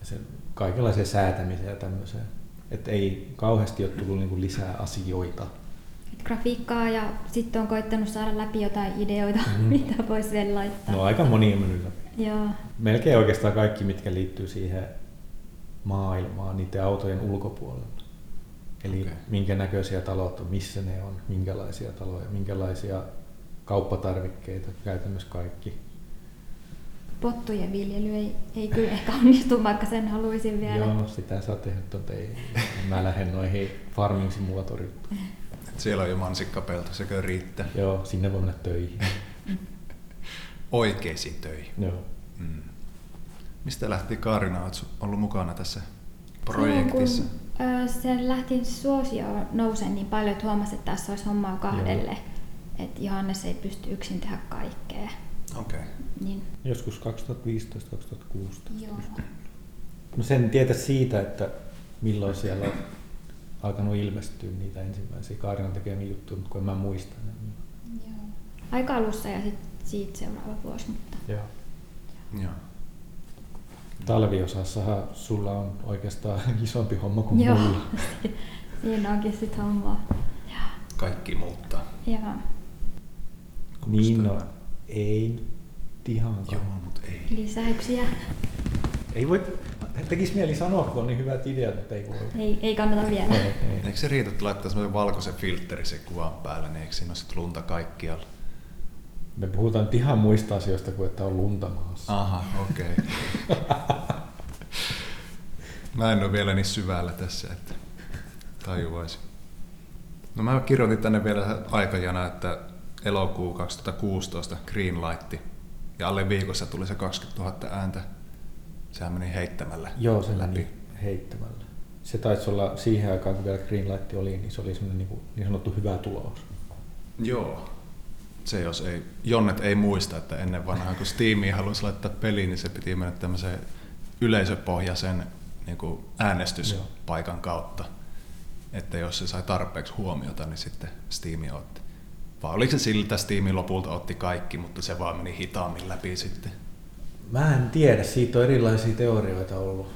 ja sen kaikenlaiseen säätämiseen ja tämmöiseen. Että ei kauheasti ole tullut niinku lisää asioita. Grafiikkaa ja sitten on koittanut saada läpi jotain ideoita, Mhm. [LAUGHS] mitä voisi vielä laittaa. No aika moni on mennyt läpi. Joo. Melkein oikeastaan kaikki, mitkä liittyy siihen maailmaan niiden autojen ulkopuolella. Eli okay. minkä näköisiä talot on, missä ne on, minkälaisia taloja, minkälaisia kauppatarvikkeita, käytännössä kaikki. Pottujen viljely ei, ei kyllä ehkä onnistu, vaikka sen haluaisin vielä. Joo, sitä saa tehdä, mutta ei. Mä lähden noihin farming simulatoriin. [LAUGHS] Et siellä on jo mansikkapelto, sekö riittää Joo, sinne voi mennä töihin. [LAUGHS] oikeisiin töihin. Joo. Mm. Mistä lähti Kaarina? Oletko ollut mukana tässä projektissa? Silloin, kun ö, se lähti suosio nousemaan niin paljon, että huomasi, että tässä olisi hommaa kahdelle. Että Johannes ei pysty yksin tehdä kaikkea. Okei. Okay. Niin, Joskus 2015-2016. joo. No sen tietä siitä, että milloin siellä on alkanut ilmestyä niitä ensimmäisiä Kaarinan tekemiä juttuja, mutta kun en mä muista. Niin... joo. Aika alussa ja sitten siitä seuraava vuosi, mutta Joo. Joo. Talviosassahan sulla on oikeastaan [LAUGHS] isompi homma kuin Joo, mulla. [LAUGHS] siinä onkin sitten hommaa. Kaikki muuttaa. Joo. Niin no, ei ihan. Joo, mutta ei. Lisäyksiä. Ei voi, tekisi mieli sanoa, kun on niin hyvät ideat, mutta ei voi. Ei, ei kannata vielä. Ei, ei. Eikö se riitä, että laittaa semmoisen valkoisen filtteri sen kuvan päälle, niin eikö siinä ole lunta kaikkialla? Me puhutaan nyt ihan muista asioista kuin että on lunta maassa. Aha, okei. Okay. mä en ole vielä niin syvällä tässä, että tajuaisin. No mä kirjoitin tänne vielä aikajana, että elokuu 2016 Greenlight ja alle viikossa tuli se 20 000 ääntä. Sehän meni heittämällä Joo, se läpi. heittämällä. Se taisi olla siihen aikaan, kun vielä Greenlight oli, niin se oli semmoinen niin, kuin, niin sanottu hyvä tulos. Joo. Se jos ei, Jonnet ei muista, että ennen vanhaa kun Steamiin halusi laittaa peliin, niin se piti mennä tämmöiseen yleisöpohjaisen niin kuin äänestyspaikan kautta. Että jos se sai tarpeeksi huomiota, niin sitten Steam otti. Vai oliko se siltä, että Steam lopulta otti kaikki, mutta se vaan meni hitaammin läpi sitten? Mä en tiedä, siitä on erilaisia teorioita ollut.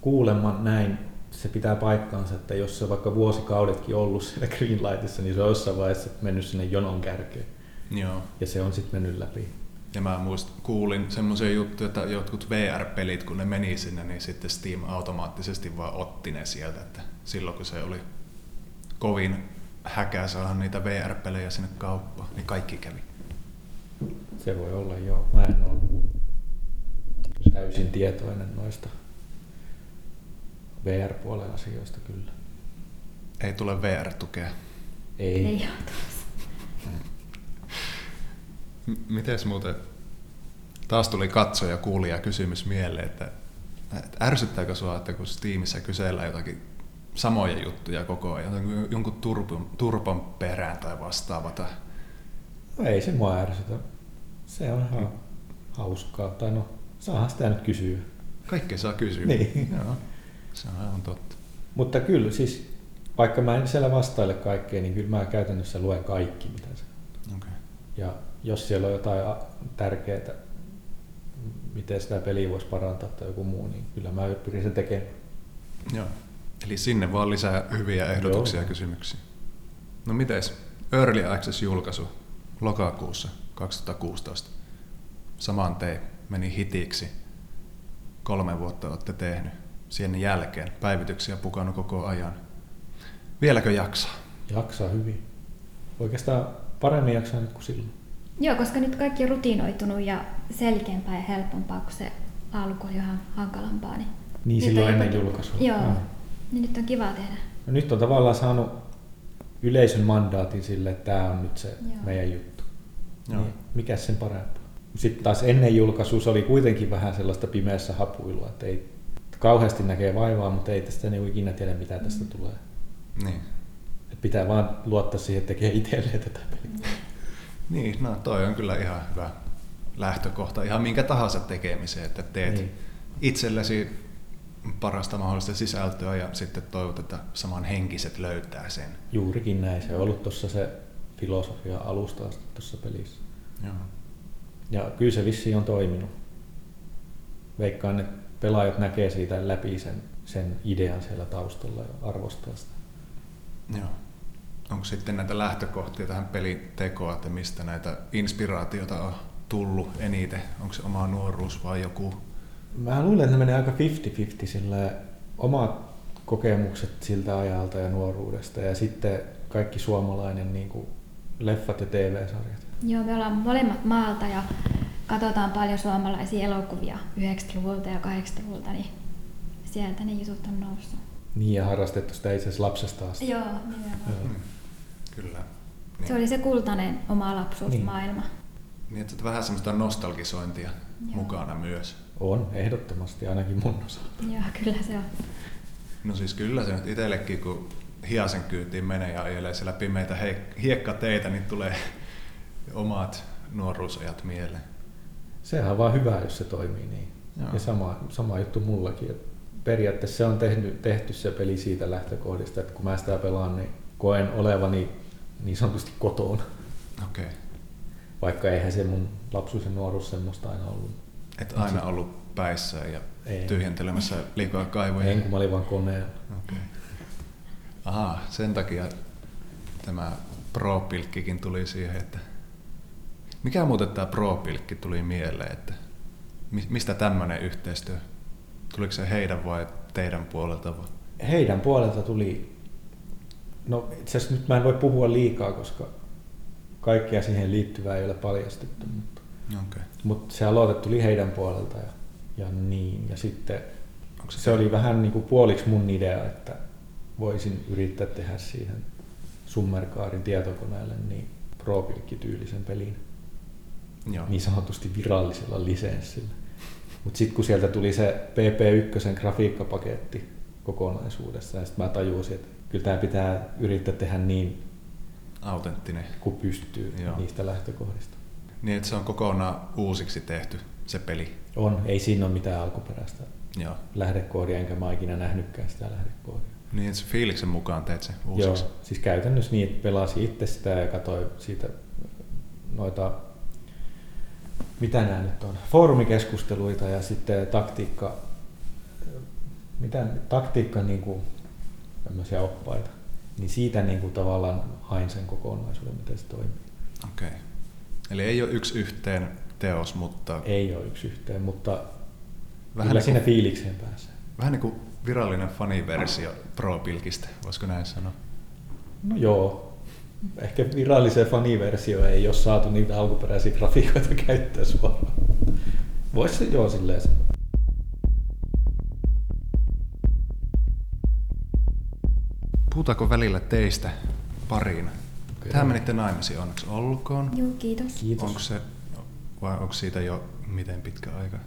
Kuulemma näin se pitää paikkaansa, että jos se on vaikka vuosikaudetkin ollut siellä [LAUGHS] Greenlightissa, niin se on jossain vaiheessa mennyt sinne jonon kärkeen. Joo. Ja se on sitten mennyt läpi. Ja mä muist, kuulin semmoisia juttuja, että jotkut VR-pelit, kun ne meni sinne, niin sitten Steam automaattisesti vaan otti ne sieltä. Että silloin kun se oli kovin häkää saada niitä VR-pelejä sinne kauppaan, niin kaikki kävi. Se voi olla joo. Mä en ole täysin tietoinen noista VR-puolen asioista kyllä. Ei tule VR-tukea. Ei. Ei ole. M- mites muuten, taas tuli katsoja kuulija kysymys mieleen, että, että ärsyttääkö sua, että kun Steamissa kysellään jotakin samoja juttuja koko ajan, jonkun- turpon, turpon perään tai vastaavata. No ei se mua ärsytä. Se on ihan hauskaa. Tai no, saahan sitä nyt kysyä. Kaikkea saa kysyä. Niin. Joo, se on aivan totta. Mutta kyllä siis, vaikka mä en siellä vastaile kaikkea, niin kyllä mä käytännössä luen kaikki, mitä se Okay. Ja jos siellä on jotain tärkeää, miten sitä peliä voisi parantaa tai joku muu, niin kyllä mä pyrin sen tekemään. Joo. Eli sinne vaan lisää hyviä ehdotuksia ja Joo. kysymyksiä. No mites? Early Access-julkaisu lokakuussa 2016. Saman tee meni hitiksi. Kolme vuotta olette tehnyt. Sen jälkeen päivityksiä pukannut koko ajan. Vieläkö jaksaa? Jaksaa hyvin. Oikeastaan paremmin jaksaa nyt kuin silloin. Joo, koska nyt kaikki on rutinoitunut ja selkeämpää ja helpompaa, kun se alku oli ihan hankalampaa. Niin, Niin silloin on ennen jotenkin- julkaisua. Joo, Joo. niin nyt on kiva tehdä. No nyt on tavallaan saanut yleisön mandaatin sille, että tämä on nyt se Joo. meidän juttu. Joo. Niin, mikä sen parempaa? Sitten taas ennen julkaisua se oli kuitenkin vähän sellaista pimeässä hapuilla, että ei kauheasti näkee vaivaa, mutta ei tästä niin ikinä tiedä, mitä tästä tulee. Niin. Et pitää vaan luottaa siihen, että tekee itselleen tätä peliä. Niin, no toi on kyllä ihan hyvä lähtökohta ihan minkä tahansa tekemiseen, että teet niin. itsellesi parasta mahdollista sisältöä ja sitten toivot, että saman henkiset löytää sen. Juurikin näin. Se on ollut tuossa se filosofia alusta asti tuossa pelissä. Joo. Ja kyllä se vissiin on toiminut. Veikkaan, että pelaajat näkee siitä läpi sen, sen idean siellä taustalla ja arvostaa sitä. Joo. Onko sitten näitä lähtökohtia tähän pelin tekoa, että mistä näitä inspiraatiota on tullut eniten? Onko se oma nuoruus vai joku? Mä luulen, että ne menee aika 50-50 sillä omat kokemukset siltä ajalta ja nuoruudesta ja sitten kaikki suomalainen niin kuin leffat ja TV-sarjat. Joo, me ollaan molemmat maalta ja katsotaan paljon suomalaisia elokuvia 90-luvulta ja 80-luvulta, niin sieltä ne jutut on noussut. Niin ja harrastettu sitä itse asiassa lapsesta asti. Joo, nimenomaan. Joo. Hmm. Kyllä. Se oli se kultainen oma lapsuusmaailma. Niin, että vähän semmoista nostalgisointia Joo. mukana myös. On, ehdottomasti, ainakin mun osalta. Joo, kyllä se on. No siis kyllä se nyt itsellekin, kun hiasen kyytiin menee ja ajelee siellä pimeitä hiekkateitä, niin tulee omat nuoruusajat mieleen. Sehän on vaan hyvä, jos se toimii niin. Joo. Ja sama, sama juttu mullakin. Et periaatteessa se on tehty, tehty se peli siitä lähtökohdista, että kun mä sitä pelaan, niin koen olevani niin sanotusti kotona. Okei. Okay. Vaikka eihän se mun lapsuus ja nuoruus semmoista aina ollut. Et aina ollut päissä ja Ei. tyhjentelemässä liikaa kaivoja. En kun mä olin vaan koneella. Okei. Aha, sen takia tämä Pro-pilkkikin tuli siihen, että mikä muuten tämä Pro-pilkki tuli mieleen, että mi- mistä tämmöinen yhteistyö? Tuliko se heidän vai teidän puolelta? Vai? Heidän puolelta tuli, no itse asiassa nyt mä en voi puhua liikaa, koska kaikkea siihen liittyvää ei ole paljastettu, mutta, Okay. mutta se aloite tuli heidän puolelta ja, ja niin. Ja sitten Onko se oli vähän niin kuin puoliksi mun idea, että voisin yrittää tehdä siihen Summercaarin tietokoneelle niin pro tyylisen pelin Joo. niin sanotusti virallisella lisenssillä. Mutta sitten kun sieltä tuli se PP1 grafiikkapaketti kokonaisuudessa, ja sitten mä tajusin, että kyllä tämä pitää yrittää tehdä niin Autenttinen. kuin pystyy Joo. niistä lähtökohdista. Niin, että se on kokonaan uusiksi tehty, se peli. On, ei siinä ole mitään alkuperäistä Joo. lähdekoodia, enkä mä ikinä nähnytkään sitä lähdekoodia. Niin, että se fiiliksen mukaan teet se uusiksi. Joo, siis käytännössä niin, että pelasin itse sitä ja katsoin siitä noita, mitä nämä nyt on, foorumikeskusteluita ja sitten taktiikka, mitä, taktiikka niin kuin, tämmöisiä oppaita. Niin siitä niin kuin tavallaan hain sen kokonaisuuden, miten se toimii. Okei. Okay. Eli ei ole yksi yhteen teos, mutta Ei ole yksi yhteen, mutta Vähän kyllä niin siinä fiilikseen pääsee. vähän niin kuin virallinen faniversio Pro-pilkistä, voisiko näin sanoa? No joo. Ehkä viralliseen faniversioon ei ole saatu niitä alkuperäisiä grafiikoita käyttää suoraan. Voisi se joo silleen sanoa. Puhutaanko välillä teistä pariin? Kyllä. Tähän menitte naimisiin, onneksi olkoon. Joo, kiitos. Kiitos. Onko se, vai onko siitä jo miten pitkä aika?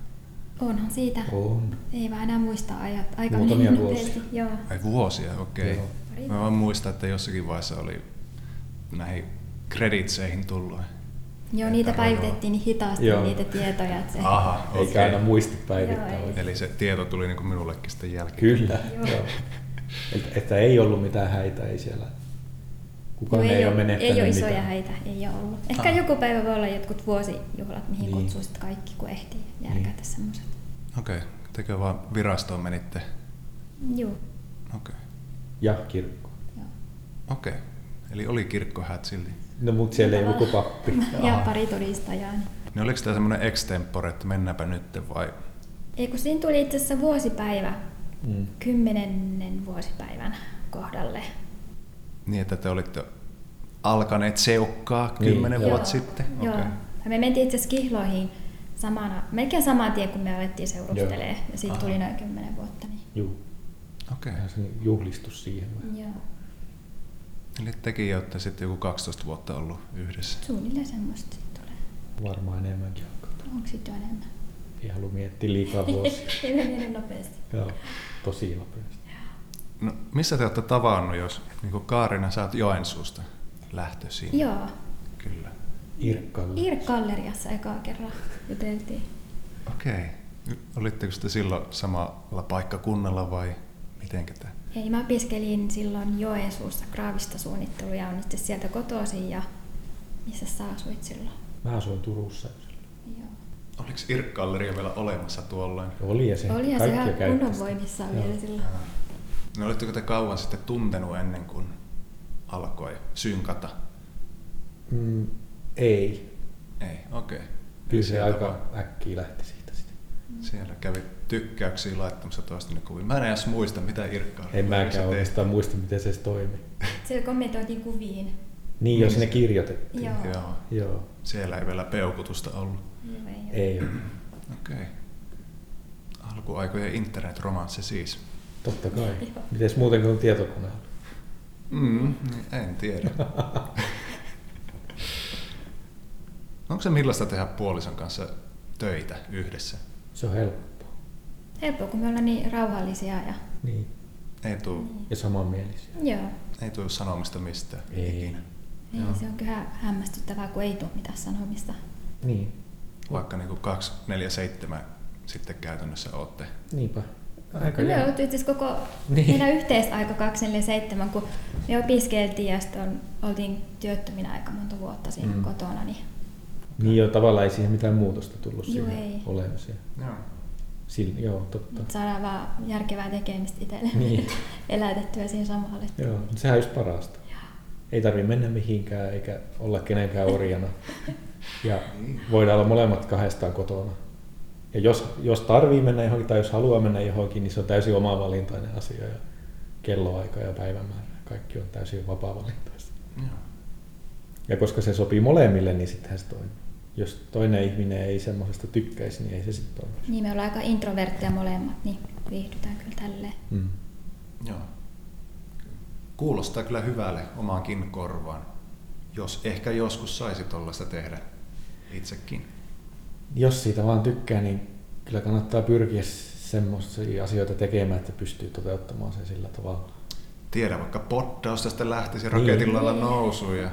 Onhan siitä. On. Ei vaan enää muista ajat. Aika Muutamia vuosia. Joo. Ai vuosia, okei. Joo. Okay. Mä vaan muistan, että jossakin vaiheessa oli näihin kreditseihin tullut. Joo, niitä Että päivitettiin niin hitaasti Joo. niitä tietoja. Että se... Aha, Eikä okei. aina muisti päivittää Joo, ei. Eli se tieto tuli niin kuin minullekin sitten jälkeen. Kyllä. Joo. Joo. Että, että ei ollut mitään häitä, ei siellä. Kukaan Joo, ei, ole ole, menettänyt ei ole isoja mitään. häitä, ei ole ollut. Ehkä Ah. joku päivä voi olla jotkut vuosijuhlat, mihin Niin. kutsuu sitten kaikki, kun ehtii järkätä Niin. semmoiset. Okei, okay. tekö vaan virastoon menitte? Joo. Okei. Okay. Ja kirkko. Joo. Okei. Okay. Eli oli kirkkohät silti. No mut siellä ei joku pappi. Ja pari todistajaa. Niin. Niin oliko tämä semmoinen extempore, että mennäänpä nyt vai? Ei kun siinä tuli itse asiassa vuosipäivä, Mm. kymmenennen vuosipäivän kohdalle. Niin, että te olitte alkaneet seukkaa Niin, kymmenen joo. vuotta sitten? Joo. Okei. Ja me mentiin itse asiassa kihloihin samana, melkein saman tien, kun me alettiin seurustelemaan. Ja siitä Aha. tuli noin kymmenen vuotta. Niin. Juu. Okei. Ihan se juhlistus siihen. vai? Joo. Eli tekin olette sitten joku 12 vuotta ollut yhdessä. Suunnilleen semmoista sitten tulee. Varmaan enemmänkin alkaa. Onko sitten jo enemmän? Ei halua miettiä liikaa vuosia. [LAUGHS] Ei me mene nopeasti. Joo, tosi nopeasti. No, missä te olette tavannut, jos niin kuin Kaarina, sä oot Joensuusta lähtöisin? Joo. Kyllä. Irkkalle. IR-galleriassa ekaa kerran juteltiin. Okei. Olitteko te silloin samalla paikkakunnalla vai mitenkä te? Ei, mä opiskelin silloin Joensuussa graavistasuunnittelua ja on itse sieltä kotoisin ja missä sä asuit silloin? Mä asuin Turussa. Joo. Oliko Irk-galleria vielä olemassa tuolloin? Oli ja se. Oli ja se kaikki ihan kunnon Joo. vielä silloin. No olitteko te kauan sitten tuntenut ennen kuin alkoi synkata? Mm, ei. Ei, okei. Okay. Kyllä se aika äkkiä lähti siitä. Siellä kävi tykkäyksiä laittamassa toisten kuvia. Mä en edes muista, mitä Irkka En mäkään oikeastaan muista, miten se toimi. [LAUGHS] Se kommentoitiin kuviin. Niin, jos ne se- kirjoitettiin. Joo. Joo. Joo. Siellä ei vielä peukutusta ollut. Joo, ei, Ei ole. [CLEARS THROAT] Okei. Okay. Alkuaikojen internetromanssi siis. Totta kai. Mites muuten kuin tietokoneella? Mm, niin en tiedä. [LAUGHS] Onko se millaista tehdä puolison kanssa töitä yhdessä? Se on helppoa. Helppoa, kun me ollaan niin rauhallisia ja Niin. Ei tuu, Ja samanmielisiä. joo. ei tuu sanomista mistään. Ei. ikinä. Ei, Joo. se on kyllä hämmästyttävää, kun ei tule mitään sanomista. Niin. Vaikka niin 247 sitten käytännössä olette. Niinpä. Aika Me oltiin itse koko Niin. niin. meidän yhteisaika 247, kun me opiskeltiin ja sitten on- oltiin työttöminä aika monta vuotta siinä mm. kotona, niin Niin jo tavallaan ei siihen mitään muutosta tullut Joo, siihen ei. olemiseen. Joo. Sil, joo, totta. Nyt saadaan vaan järkevää tekemistä itselle [LAUGHS] Niin. elätettyä siinä samalla. Joo, mutta sehän on just parasta. Ei tarvi mennä mihinkään eikä olla kenenkään orjana. [LAUGHS] Ja voidaan olla molemmat kahdestaan kotona. Ja jos, jos tarvii mennä johonkin tai jos haluaa mennä johonkin, niin se on täysin oma valintainen asia. Ja kelloaika ja päivämäärä, kaikki on täysin vapaa-valintaista. Joo. Ja koska se sopii molemmille, niin sittenhän se toimii. Jos toinen ihminen ei semmoisesta tykkäisi, niin ei se sitten toimi. Niin me ollaan aika introvertteja molemmat, niin viihdytään kyllä tälleen. Mm. Joo. Kuulostaa kyllä hyvälle omaankin korvaan, jos ehkä joskus saisi tollaista tehdä itsekin. Jos siitä vaan tykkää, niin kyllä kannattaa pyrkiä semmoisia asioita tekemään, että pystyy toteuttamaan sen sillä tavalla. Tiedä, vaikka poddaus tästä lähtisi Niin. raketin lailla nousuun ja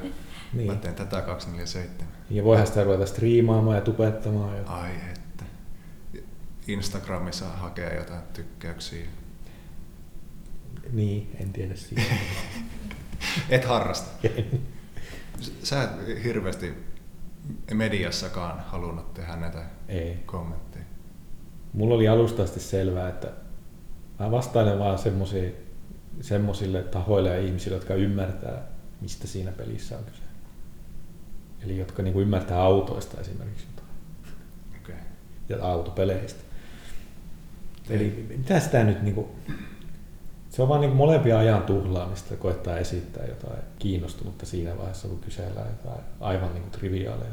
Niin. mä teen tätä 247. Ja voihan sitä ruveta striimaamaan ja tubettamaan. Ja... Ai että. Instagramissa hakea jotain tykkäyksiä. Niin, en tiedä siitä. [LAUGHS] Et harrasta. [LAUGHS] Sä et hirveästi mediassakaan halunnut tehdä näitä ei. kommentteja. Mulla oli alusta asti selvää, että mä vastailen vaan semmosia, semmosille tahoille ja ihmisille, jotka ymmärtää, mistä siinä pelissä on kyse. Eli jotka niinku ymmärtää autoista esimerkiksi jotain. Okay. ja autopeleistä. Eli mitä sitä nyt niinku, se on vaan niinku molempia ajan tuhlaamista, koettaa esittää jotain kiinnostunutta siinä vaiheessa, kun kysellään jotain aivan niinku triviaaleja.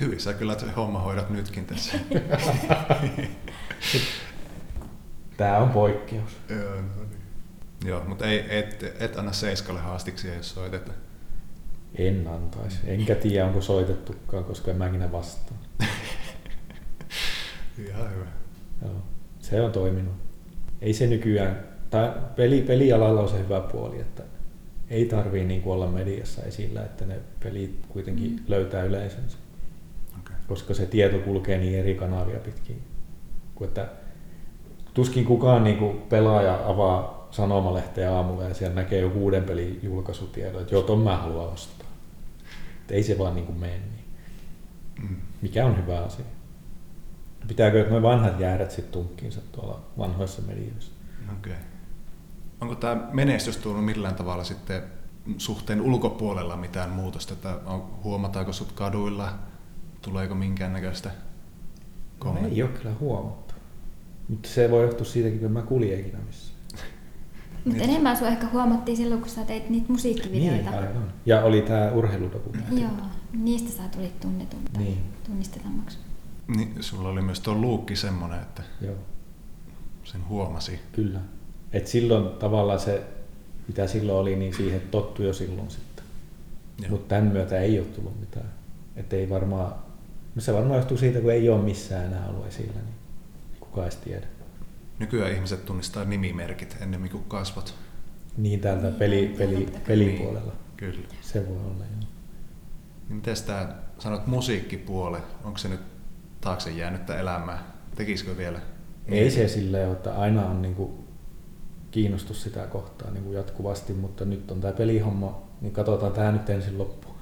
Hyvin sä kyllä se homma hoidat nytkin tässä. [LAUGHS] Tää on poikkeus. Joo, no niin. Joo, mutta ei, et, et anna Seiskalle haastiksia, jos soiteta. En antaisi. Enkä tiedä, onko soitettukaan, koska en mä ikinä vastaa. [LAUGHS] Ihan hyvä. Joo. Se on toiminut. Ei se nykyään, tai peli, pelialalla on se hyvä puoli, että ei tarvii niin olla mediassa esillä, että ne pelit kuitenkin Mm. löytää yleisönsä. Okay. koska se tieto kulkee niin eri kanavia pitkin. Kuin että tuskin kukaan niin kuin pelaaja avaa sanomalehteä aamulla ja siellä näkee jo uuden pelin julkaisutiedon, että joo, ton mä haluan ostaa. Et ei se vaan niin kuin mene niin. Mm. Mikä on hyvä asia. Pitääkö nuo vanhat jäädät sitten tunkkiinsa tuolla vanhoissa medioissa? Okay. Onko tämä menestys tuonut millään tavalla sitten suhteen ulkopuolella mitään muutosta? Että huomataanko sut kaduilla? Tuleeko minkäännäköistä No, kommenttia? ei ole kyllä huomattu. Mutta se voi johtua siitäkin, kun mä kuljen ikinä missään. Mutta Niin. enemmän sua ehkä huomattiin silloin, kun sä teit niitä musiikkivideoita. Niin, aivan. Ja oli tämä urheiludokumentti. Joo, niistä sä tulit tunnetun tai Niin. tunnistetammaksi. Niin, sulla oli myös tuo luukki semmoinen, että Joo. sen huomasi. Kyllä. Et silloin tavallaan se, mitä silloin oli, niin siihen tottui jo silloin sitten. Joo. Mutta tämän myötä ei ole tullut mitään. Et ei varmaan, no se varmaan johtuu siitä, kun ei ole missään enää ollut esillä, niin kukaan edes tiedä. Nykyään ihmiset tunnistaa nimimerkit ennemmin kuin kasvot. Niin täältä Niin, peli, totta peli, pelipuolella. Kyllä. Se voi olla, joo. Niin miten tämä, sanot musiikkipuole, onko se nyt taakse jäänyttä elämää? Tekisikö vielä? Ei se silleen ole, että aina on niinku kiinnostus sitä kohtaa niinku jatkuvasti, mutta nyt on tämä pelihomma, niin katsotaan tämä nyt ensin loppuun.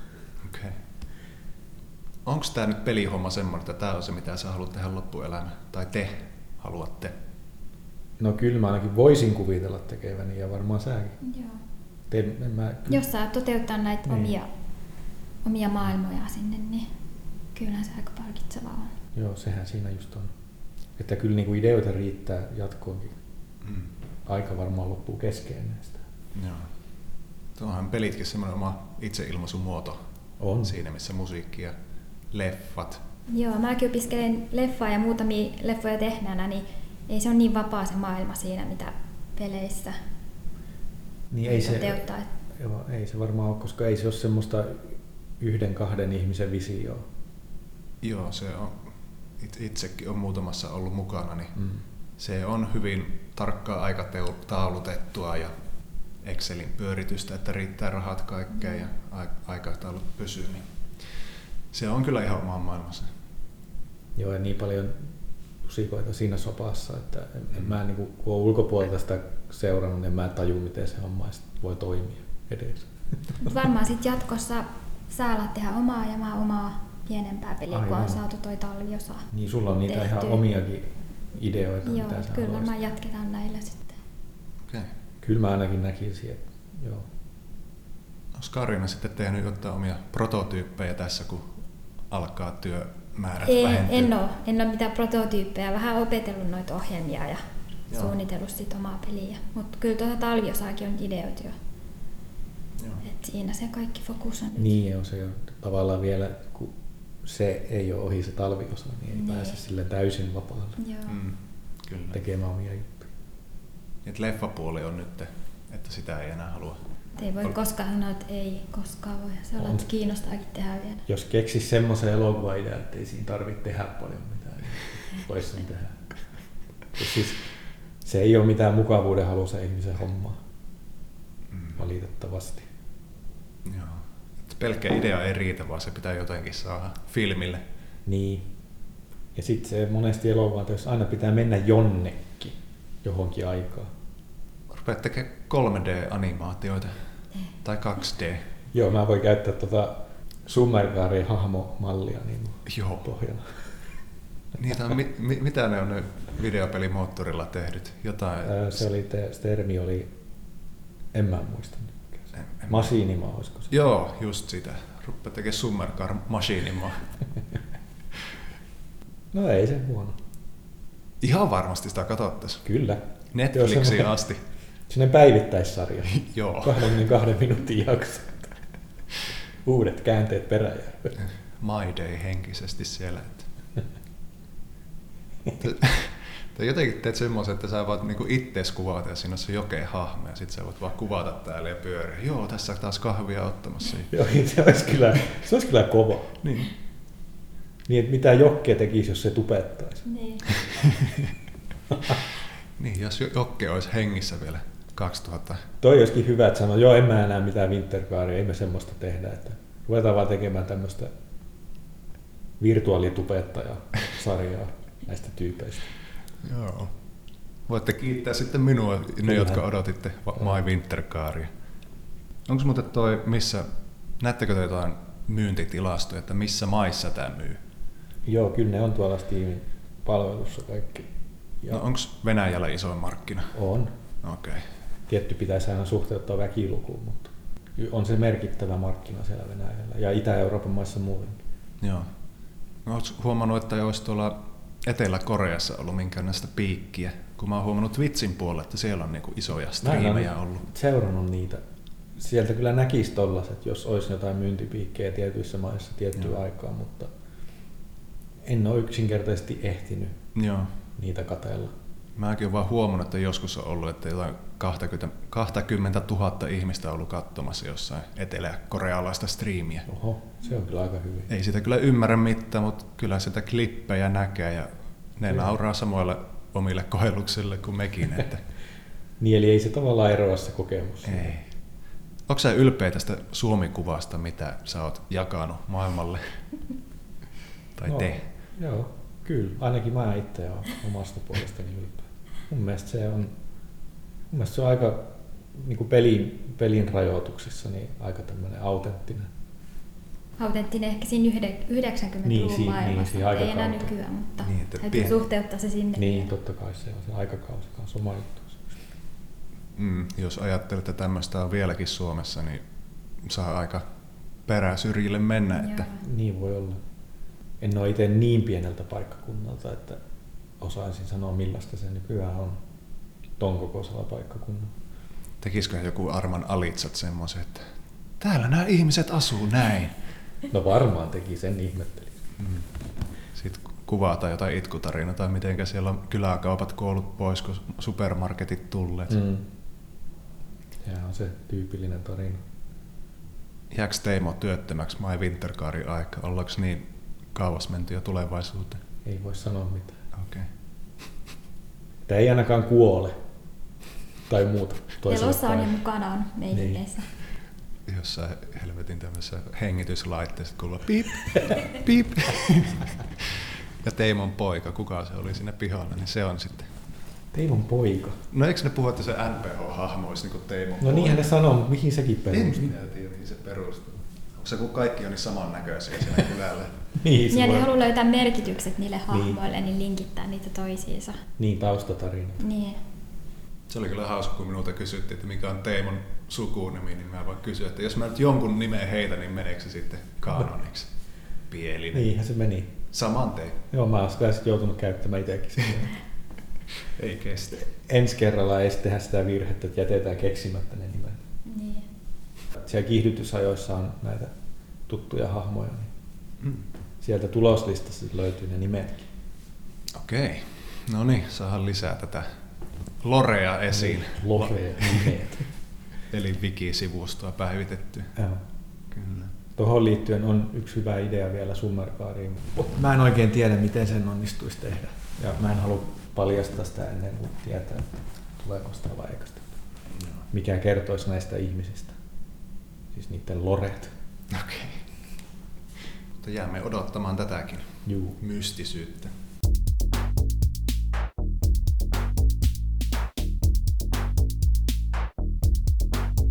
Okei. Okay. Onko tämä nyt pelihomma semmoinen, että tämä on se, mitä sä haluat tehdä loppuelämä? Tai te haluatte? No kyllä mä ainakin voisin kuvitella tekeväni ja varmaan säkin. Joo. Te, en mä, Jos sä toteuttaa näitä Niin. omia, omia maailmoja sinne, niin kyllähän se aika palkitsevaa on. Joo, sehän siinä just on. Että kyllä niinku ideoita riittää jatkoonkin. Mm. Aika varmaan loppuu kesken näistä. Joo. Tuohan pelitkin semmoinen oma itseilmaisumuoto On. siinä, missä musiikki ja leffat. Joo, mäkin opiskelen leffaa ja muutamia leffoja tehneenä, niin ei se ole niin vapaa se maailma siinä, mitä peleissä Niin ei se, toteuttaa. joo, ei se varmaan ole, koska ei se ole semmoista yhden kahden ihmisen visioa. Joo, se on. it- Itsekin on muutamassa ollut mukana, niin Mm. se on hyvin tarkkaa aikataulutettua ja Excelin pyöritystä, että riittää rahat kaikkeen ja ai- aikataulut pysyy. Niin se on kyllä ihan oma maailmassa. Joo, ja niin paljon musikoita siinä sopassa, että en, en mä niinku, kun olen ulkopuolelta sitä seurannut, niin en mä taju, miten se homma voi toimia edes. Mut varmaan sitten jatkossa sä alat tehdä omaa ja mä omaa pienempää peliä, kun on Aivan. saatu toi talviosa. Niin sulla on niitä tehtyä. ihan omiakin ideoita, Joo, mitä sä kyllä haluaisit. mä jatketaan näillä sitten. Okei. Okay. Kyllä mä ainakin näkisin, että joo. Onko Karina sitten tehnyt jotain omia prototyyppejä tässä, kun alkaa työmäärät Ei, en oo, en oo mitään prototyyppejä, vähän opetellut noita ohjelmia ja Joo. suunnitellut sit omaa peliä. Mutta kyllä tuota talviosaakin on ideoita jo. Joo. Et siinä se kaikki fokus on nyt. Niin on se jo tavallaan vielä, kun se ei ole ohi se talviosa, niin ei Niin. pääse sille täysin vapaalle Joo. Mm, kyllä. tekemään omia juttuja. Et leffapuoli on nyt, että sitä ei enää halua. Et Ei voi koskaan sanoa, että ei koskaan voi. Se on, että kiinnostaakin tehdä vielä. Jos keksis semmoisen elokuvan idean, että ei siinä tarvitse tehdä paljon mitään, niin voisi sen tehdä. Ja siis, se ei ole mitään mukavuuden halu se ihmisen homma, Mm. valitettavasti. Joo. Pelkkä idea ei riitä, vaan se pitää jotenkin saada filmille. Niin. Ja sitten se monesti elokuvateossa aina pitää mennä jonnekin johonkin aikaan. Rupeat tekemään 3D-animaatioita tai 2D. Joo, mä voin käyttää tota Summergaarin hahmomallia niin Joo. pohjana. Niitä on, mi, mi, mitä ne on ne videopelimoottorilla tehdyt? Jotain... Ää, Se oli, te, se termi oli, en mä muista. En- en- Masiinima, olisiko se? Joo, just sitä. Rupeat tekemään Summercar Machinima. [LAUGHS] No ei se huono. Ihan varmasti sitä katsottaisiin. Kyllä. Netflixiin asti. Sinne päivittäissarja. [LAUGHS] Joo. 22 minuutin jakso. Uudet käänteet peräjärvelle. My Day henkisesti siellä. Että. [LAUGHS] Tai jotenkin teet semmoisen, että sä voit niinku ittees kuvata ja siinä on se jokeen hahmo ja sit sä voit vaan kuvata täällä ja pyöriä. Joo, tässä taas kahvia ottamassa. [LAUGHS] Joo, se olisi kyllä, se olisi kyllä kova. Niin. Niin, että mitä Jokke tekisi, jos se tupettaisi. Niin. Niin, jos Jo- Jokke olisi hengissä vielä 2000. Toi olisikin hyvä, että sanoo, joo, en mä enää mitään Wintergaaria, ei me semmoista tehdä. Että ruvetaan vaan tekemään tämmöistä virtuaalitupettajaa-sarjaa [LAUGHS] näistä tyypeistä. Joo. Voitte kiittää sitten minua, ne Kyllä. jotka odotitte My Wintercaaria. Onko muuten toi, missä, näettekö te jotain myyntitilastoja, että missä maissa tämä myy? Joo, kyllä ne on tuolla Steamin palvelussa kaikki. Ja No onko Venäjällä isoin markkina? on. Okei. Okay. Tietty pitäisi aina suhteuttaa väkilukuun, mutta on se merkittävä markkina siellä Venäjällä ja Itä-Euroopan maissa muutenkin. Joo. No, Oletko huomannut, että olisi tuolla Etelä-Koreassa ollut minkäänlaista piikkiä? Kun mä oon huomannut Twitchin puolella, että siellä on niinku isoja striimejä ollut. seurannut niitä. Sieltä kyllä näkisi tollaset, jos olisi jotain myyntipiikkejä tietyissä maissa tiettyä Joo. aikaa, mutta en ole yksinkertaisesti ehtinyt Joo. niitä katella. Mäkin olen vaan huomannut, että joskus on ollut, että jotain 20, 20 000 ihmistä on ollut katsomassa jossain etelä-korealaista striimiä. Oho, se on kyllä aika hyvin. Ei sitä kyllä ymmärrä mitään, mutta kyllä sitä klippejä näkee ja ne Kyllä. nauraa samoille omille kohelluksille kuin mekin. Että [LAUGHS] Niin, eli ei se tavallaan eroa se kokemus. ei. Onko sä ylpeä tästä Suomi-kuvasta, mitä sä oot jakanut maailmalle? Tai no, te? Joo, kyllä. Ainakin mä itse olen omasta puolestani ylpeä. Mun mielestä se on, mun mielestä se on aika niin kuin pelin, pelin rajoituksissa niin aika tämmöinen autenttinen. Autenttinen ehkä siinä yhde- 90-luvun Niin, si- niin, maailmassa. siihen ei enää nykyään, mutta Niin, että täytyy pien- suhteuttaa se sinne. Niin, totta kai se on se aikakausi kanssa oma juttu. Mm, jos ajattelet, että tämmöistä on vieläkin Suomessa, niin saa aika peräsyrjille mennä. Että. Niin voi olla. En ole itse niin pieneltä paikkakunnalta, että osaisin sanoa millaista se nykyään on ton kokoisella paikkakunnalla. tekisikö joku Arman Alitsat semmoisen, että täällä nämä ihmiset asuu näin. No varmaan teki sen ihmetteli. Mm. Sitten kuvataan jotain itkutarinaa tai mitenkä siellä on kyläkaupat koulut pois, kun supermarketit tulleet. Mm. Sehän on se tyypillinen tarina. Jääkö Teimo työttömäksi My Wintercaarin aika? Ollaanko niin kauas menty jo tulevaisuuteen? Ei voi sanoa mitään. Tämä ei ainakaan kuole. Tai muuta. Elossa on ja mukana on meininkissä. Jossain helvetin tämmöisessä hengityslaitteessa kuuluu piip, piip. ja Teimon poika, kuka se oli siinä pihalla, niin se on sitten. Teimon poika. No eikö ne puhu, että se NPH-hahmo olisi niin kuin Teimon No poika? niinhän ne sanoo, mutta mihin sekin En perustuu? minä tiedä, mihin se perustuu. Se kun kaikki on niin samannäköisiä siellä kylällä. [LAUGHS] Niin, se Ja ne voi- haluaa löytää merkitykset niille hahmoille, niin linkittää niitä toisiinsa. Niin, taustatarina. Niin. Se oli kyllä hauska, kun minulta kysyttiin, että mikä on Teemon sukunimi, niin mä voin kysyä, että jos mä nyt jonkun nimen heitä, niin meneekö se sitten kanoniksi? Pielinen. Niinhän se meni. Saman tein. Joo, mä oon joutunut käyttämään itsekin sitä. [LAUGHS] Ei kestä. Ensi kerralla ei sitten tehdä sitä virhettä, että jätetään keksimättä ne nimet. niin. Siellä kiihdytysajoissa on näitä tuttuja hahmoja, niin Mm. Sieltä tuloslistasta sit löytyy ne nimetkin. Okei. No niin, saadaan lisää tätä Lorea esiin. Lore nimet. [LAUGHS] Eli wiki-sivustoa päivitetty. Joo. Kyllä. Tuohon liittyen on yksi hyvä idea vielä Summercariin. mutta Mä en oikein tiedä, miten sen onnistuisi tehdä. Ja mä en halua paljastaa sitä ennen kuin tietää, että tuleeko sitä vai eikö sitä. Mikä kertoisi näistä ihmisistä. Siis niiden loret. Okei. Mutta jäämme odottamaan tätäkin Juu. mystisyyttä.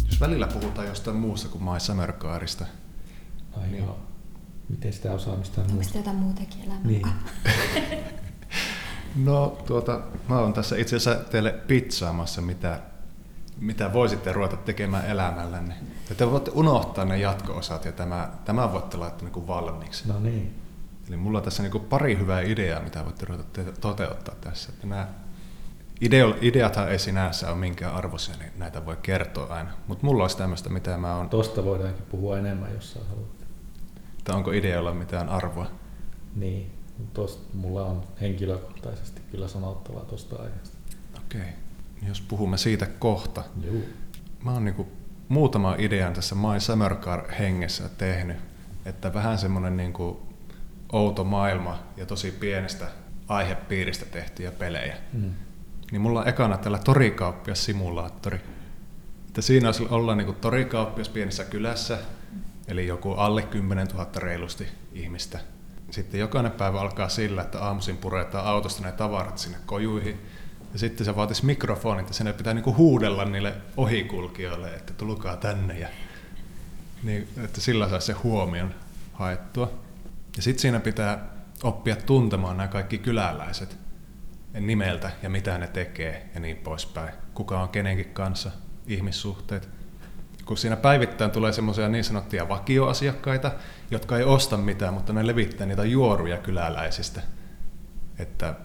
Jos välillä puhutaan jostain muusta kuin My Summer Carista, Ai Niin. joo. Miten sitä osaamista on Onko muusta? sitä jotain muutakin elämää? Niin. [LAUGHS] No tuota, mä oon tässä itse asiassa teille pitsaamassa, mitä, mitä voisitte ruveta tekemään elämällänne. Ja te voitte unohtaa ne jatko-osat ja tämä, tämä voitte laittaa niin valmiiksi. No niin. Eli mulla on tässä niin pari hyvää ideaa, mitä voitte ruveta te- toteuttaa tässä. Että nämä ideo, ideathan ei sinänsä ole minkään arvoisia, niin näitä voi kertoa aina. Mutta mulla olisi tämmöistä, mitä mä oon, Tosta voidaankin puhua enemmän, jos sä haluat. että onko ideoilla mitään arvoa. Niin. Tosta mulla on henkilökohtaisesti kyllä sanottavaa tosta aiheesta. Okei, niin jos puhumme siitä kohta. Juu. Mä oon niinku muutaman idean tässä My Summer Car hengessä tehnyt, että vähän semmonen niinku outo maailma ja tosi pienestä aihepiiristä tehtyjä pelejä. Mm. Niin mulla on ekana tällä torikauppias simulaattori. Että siinä olisi olla niinku torikauppias pienessä kylässä, eli joku alle 10 000 reilusti ihmistä. Sitten jokainen päivä alkaa sillä, että aamuisin puretaan autosta ne tavarat sinne kojuihin. Ja sitten se vaatisi mikrofonit ja sinne pitää niinku huudella niille ohikulkijoille, että tulkaa tänne. Ja, niin, että sillä saa se huomion haettua. Ja sitten siinä pitää oppia tuntemaan nämä kaikki kyläläiset nimeltä ja mitä ne tekee ja niin poispäin. Kuka on kenenkin kanssa, ihmissuhteet. Kun siinä päivittäin tulee semmoisia niin sanottuja vakioasiakkaita, jotka ei osta mitään, mutta ne levittää niitä juoruja kyläläisistä. Että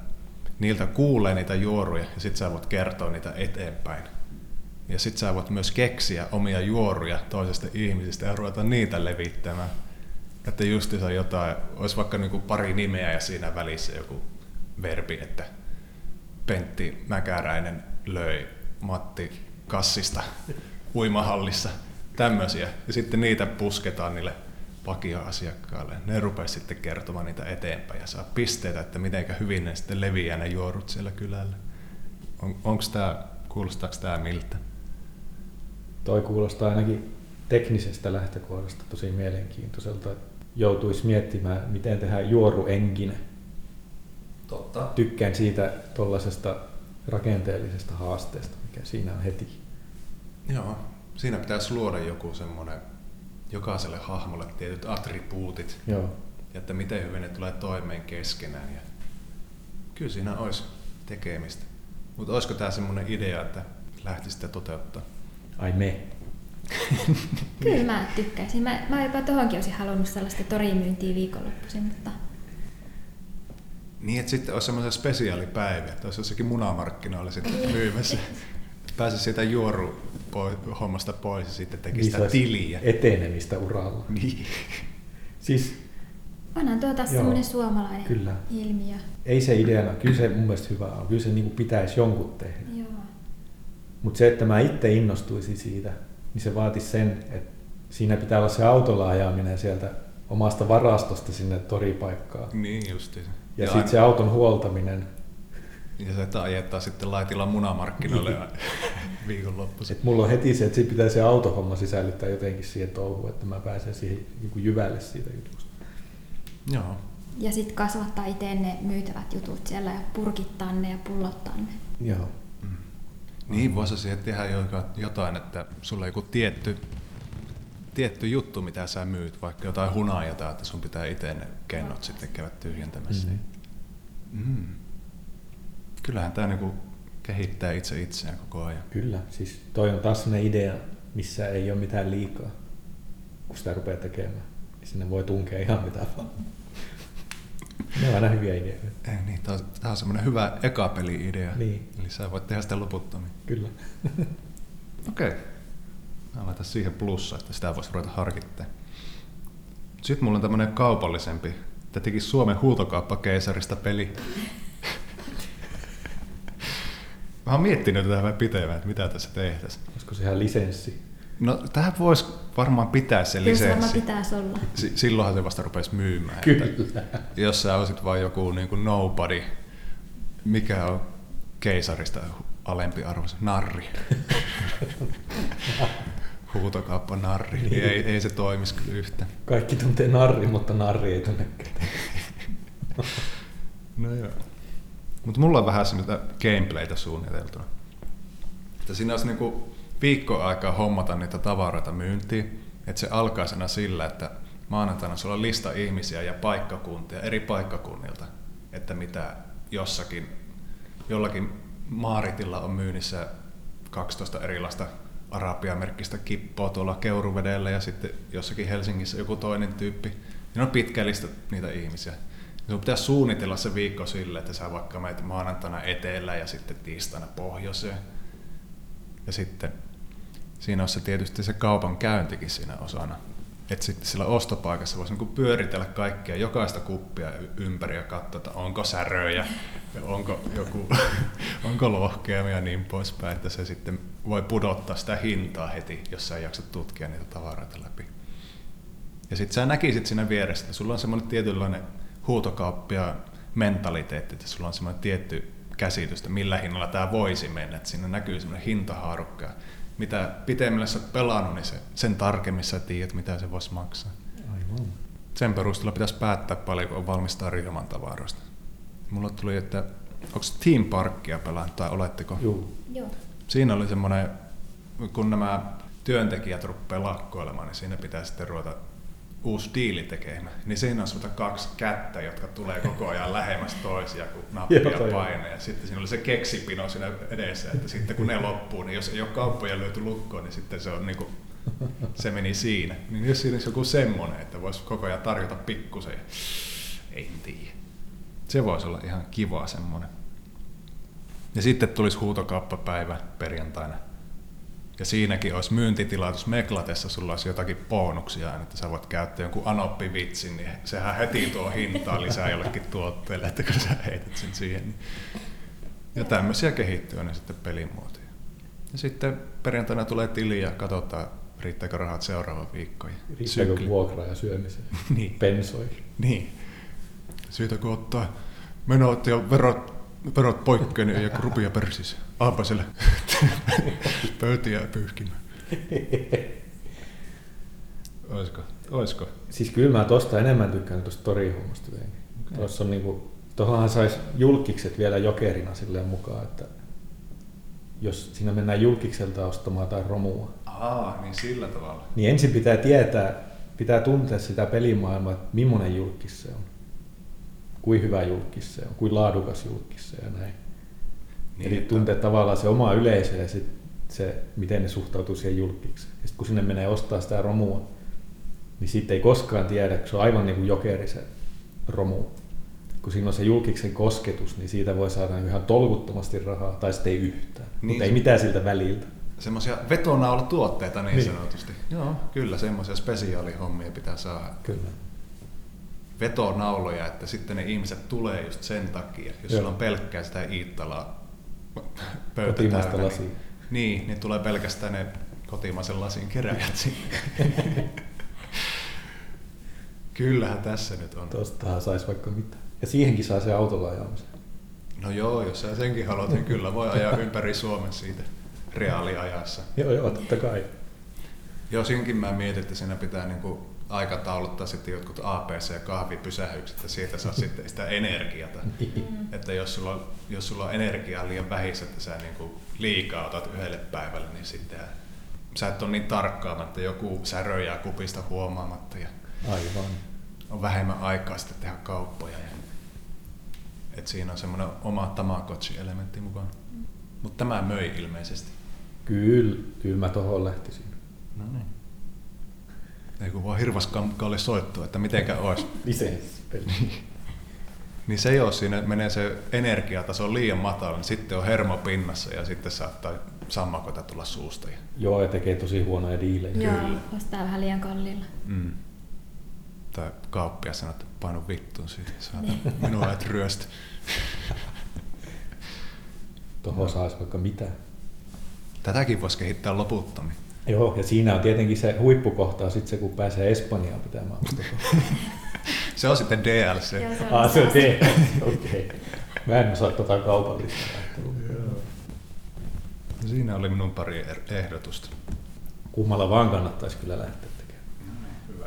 niiltä kuulee niitä juoruja ja sit sä voit kertoa niitä eteenpäin. Ja sit sä voit myös keksiä omia juoruja toisesta ihmisistä ja ruveta niitä levittämään. Että justiinsa jotain, olisi vaikka niinku pari nimeä ja siinä välissä joku verbi, että Pentti Mäkäräinen löi Matti Kassista uimahallissa. Tämmöisiä. Ja sitten niitä pusketaan niille vakioasiakkaille. Ne rupeaa sitten kertomaan niitä eteenpäin ja saa pisteitä, että miten hyvin ne sitten leviää ne juorut siellä kylällä. On, onko tämä, kuulostaako tämä miltä? Toi kuulostaa ainakin teknisestä lähtökohdasta tosi mielenkiintoiselta. että Joutuisi miettimään, miten tehdään juoruengine. Totta. Tykkään siitä tuollaisesta rakenteellisesta haasteesta, mikä siinä on heti. Joo, siinä pitäisi luoda joku semmoinen jokaiselle hahmolle tietyt attribuutit, Joo. ja että miten hyvin ne tulee toimeen keskenään. Ja kyllä siinä olisi tekemistä. Mutta olisiko tämä semmoinen idea, että lähtisi sitä toteuttaa? Ai me. [LAUGHS] Kyllä mä tykkäisin. Mä, mä jopa tohonkin olisin halunnut sellaista torimyyntiä viikonloppuisin, mutta Niin, että sitten olisi semmoisia spesiaalipäiviä, että olisi jossakin munamarkkinoilla sitten myymässä. Pääsisi siitä juoru poi- hommasta pois ja sitten teki sitä olisi tiliä. Etenemistä uralla. Niin. Siis onhan tuo taas Joo, semmoinen suomalainen kyllä. ilmiö. ei se ideana, kyllä se mun mielestä hyvä on. Kyllä se niin pitäisi jonkun tehdä. Joo. Mutta se, että mä itse innostuisin siitä, niin se vaatisi sen, että siinä pitää olla se autolla ajaminen sieltä omasta varastosta sinne toripaikkaan. Niin justi. Ja, sitten se auton huoltaminen. Ja se, että ajetaan sitten laitilla munamarkkinoille Niin. [LAUGHS] viikonloppuisin. Et mulla on heti se, että siinä pitää se autohomma sisällyttää jotenkin siihen touhuun, että mä pääsen siihen niin jyvälle siitä jutusta. Joo. Ja sitten kasvattaa itse ne myytävät jutut siellä ja purkittaa ne ja pullottaa ne. Joo. Niin, voisi siihen tehdä jotain, että sulla on joku tietty tietty juttu, mitä sä myyt, vaikka jotain hunajaa, että sun pitää itse ne kennot sitten käydä tyhjentämässä. Mm. Kyllähän tämä niinku kehittää itse itseään koko ajan. Kyllä, siis toi on taas sellainen idea, missä ei ole mitään liikaa, kun sitä rupeaa tekemään. Niin sinne voi tunkea ihan mitä vaan. Ne on aina hyviä ideoita. Ei, niin, tämä on, on semmoinen hyvä eka peli-idea. Niin. Eli sä voit tehdä sitä loputtomiin. Kyllä. [LAUGHS] Okei. Okay. Mä laitan siihen plussa, että sitä voisi ruveta harkittaa. Sitten mulla on tämmönen kaupallisempi. Tämä teki Suomen huutokauppakeisarista peli. Mä oon miettinyt tätä vähän pitemmän, että mitä tässä tehtäisiin. Olisiko se ihan lisenssi? No tähän voisi varmaan pitää se Kyllä se varmaan lisenssi. pitäisi olla. Si- silloinhan se vasta rupesi myymään. Kyllä. Että jos sä olisit vain joku niin kuin nobody, mikä on keisarista alempi arvoisa? Narri. [LAUGHS] Huutokauppa narri. Niin ei, ei se toimisi kyllä yhtä. Kaikki tuntee narri, mutta narri ei tunne ketään. [LAUGHS] No joo. Mutta mulla on vähän semmoista gameplaytä suunniteltuna. Että siinä olisi niinku viikko aikaa hommata niitä tavaroita myyntiin. Että se alkaa siinä sillä, että maanantaina sulla on lista ihmisiä ja paikkakuntia eri paikkakunnilta, että mitä jossakin, jollakin maaritilla on myynnissä 12 erilaista arabiamerkkistä kippoa tuolla Keuruvedellä ja sitten jossakin Helsingissä joku toinen tyyppi. Siinä on pitkä lista niitä ihmisiä. Sinun pitää suunnitella se viikko sille, että sä vaikka menet maanantaina etelään ja sitten tiistaina pohjoiseen. Ja sitten siinä on se tietysti se kaupan käyntikin siinä osana. Että sitten sillä ostopaikassa voisi niinku pyöritellä kaikkia, jokaista kuppia ympäri ja katsoa, että onko säröjä, onko, joku, [LAUGHS] onko lohkeamia ja niin poispäin, että se sitten voi pudottaa sitä hintaa heti, jos sä ei jaksa tutkia niitä tavaroita läpi. Ja sitten sä näkisit siinä vieressä, että sulla on semmoinen tietynlainen huutokauppia mentaliteetti, että sulla on semmoinen tietty käsitys, että millä hinnalla tämä voisi mennä, että siinä näkyy semmoinen hintahaarukka. Mitä pitemmälle sä oot pelannut, niin se, sen tarkemmin sä tiedät, mitä se voisi maksaa. Aivan. Sen perusteella pitäisi päättää paljonko on valmis tarjoamaan tavaroista. Mulla tuli, että onko Team Parkia pelannut tai oletteko? Juu. Joo. Siinä oli semmoinen, kun nämä työntekijät rupeaa lakkoilemaan, niin siinä pitää sitten ruveta uusi diili tekemään. Niin siinä on semmoista kaksi kättä, jotka tulee koko ajan lähemmäs toisia, kun nappia painaa. Ja sitten siinä oli se keksipino siinä edessä, että sitten kun ne loppuu, niin jos ei ole kauppoja löyty lukkoon, niin sitten se on niin kuin, se meni siinä. Niin jos siinä olisi joku semmoinen, että voisi koko ajan tarjota pikkusen, ei tiedä. Se voisi olla ihan kiva semmoinen. Ja sitten tulisi huutokauppapäivä perjantaina. Ja siinäkin olisi myyntitilaisuus Meklatessa, sulla olisi jotakin bonuksia, aina, että sä voit käyttää jonkun anoppivitsin, niin sehän heti tuo hintaa lisää jollekin tuotteelle, että kun sä heität sen siihen. Niin. Ja tämmöisiä kehittyy ne sitten pelimuotoja. Ja sitten perjantaina tulee tili ja katsotaan, riittääkö rahat seuraava viikko. ja Riittääkö sykli. vuokraa ja syömiseen? [LAUGHS] Niin. Pensoihin. Niin. Siitä kun ottaa menot ja verot, verot poikkeen niin ei joku rupia persis. Aapa siellä [LAUGHS] pöytiä pyyhkimään. Oisko? Oisko? Siis kyllä mä tosta enemmän tykkään tuosta torihommasta jotenkin. Tuossa on niinku, tuohonhan sais julkikset vielä jokerina silleen mukaan, että jos siinä mennään julkikselta ostamaan jotain romua, Aa, niin sillä tavalla. niin ensin pitää tietää, pitää tuntea sitä pelimaailmaa, että millainen julkis se on. Kuin hyvä julkis se on, kuin laadukas julkis se ja näin. Niin, Eli että- tuntee tavallaan se oma yleisö ja sit se, miten ne suhtautuu siihen julkikseen. Ja sit kun sinne menee ostaa sitä romua, niin siitä ei koskaan tiedä, kun se on aivan niin kuin jokeri se romu. Kun siinä on se julkiksen kosketus, niin siitä voi saada ihan tolkuttomasti rahaa, tai sitten ei yhtään. Niin Mutta se- ei mitään siltä väliltä. Semmoisia vetonaulatuotteita niin, Niin. sanotusti. Joo, kyllä semmoisia spesiaalihommia pitää saada. Kyllä. Vetonauloja, että sitten ne ihmiset tulee just sen takia. Jos Joo. sulla on pelkkää sitä Iittalaa pöytä Kotimaista täynnä, lasia. Niin, niin, niin tulee pelkästään ne kotimaisen lasin keräjät sinne. [LAUGHS] Kyllähän tässä nyt on. Tuostahan saisi vaikka mitä. Ja siihenkin saa se autolla ajamisen. No joo, jos sä senkin haluat, niin kyllä voi ajaa ympäri Suomen siitä reaaliajassa. Joo, joo, totta kai. Joo, siinkin mä mietin, että siinä pitää niinku aikatauluttaa sitten jotkut APC-kahvipysähykset, että siitä saa [LAUGHS] sitten sitä energiata. Että jos sulla, on, jos sulla on energiaa liian vähissä, että sä niinku liikaa otat yhdelle päivälle, niin sitten sä et ole niin tarkkaamatta, joku säröjää kupista huomaamatta ja Aivan. on vähemmän aikaa sitten tehdä kauppoja. Ja, et siinä on semmoinen oma Tamagotchi-elementti mukana. Mutta tämä möi ilmeisesti. Kyllä, kyllä mä tohon lähtisin. No niin. Ei kun vaan hirvaskamkalle soittua, että mitenkä olisi. Lisenssipeli. Niin se jos siinä menee se energiataso liian matala, niin sitten on hermo pinnassa ja sitten saattaa sammakota tulla suusta. Ja, Joo, ja tekee tosi huonoja diilejä. Joo, ostaa vähän liian kalliilla. mm. Tai kauppia sanoo, että painu vittuun siitä, saatan minua et ryöstä. Tuohon saisi vaikka mitä. Tätäkin voisi kehittää loputtomiin. Joo, ja siinä on tietenkin se huippukohta, sit se kun pääsee Espanjaan pitämään. [LAUGHS] Se on sitten DLC. Joo, se on Ah, se on te. Okei. Mä en osaa tota kaupallista ajattelua. Siinä oli minun pari er- ehdotusta. Kummalla vaan kannattaisi kyllä lähteä tekemään. Hyvä.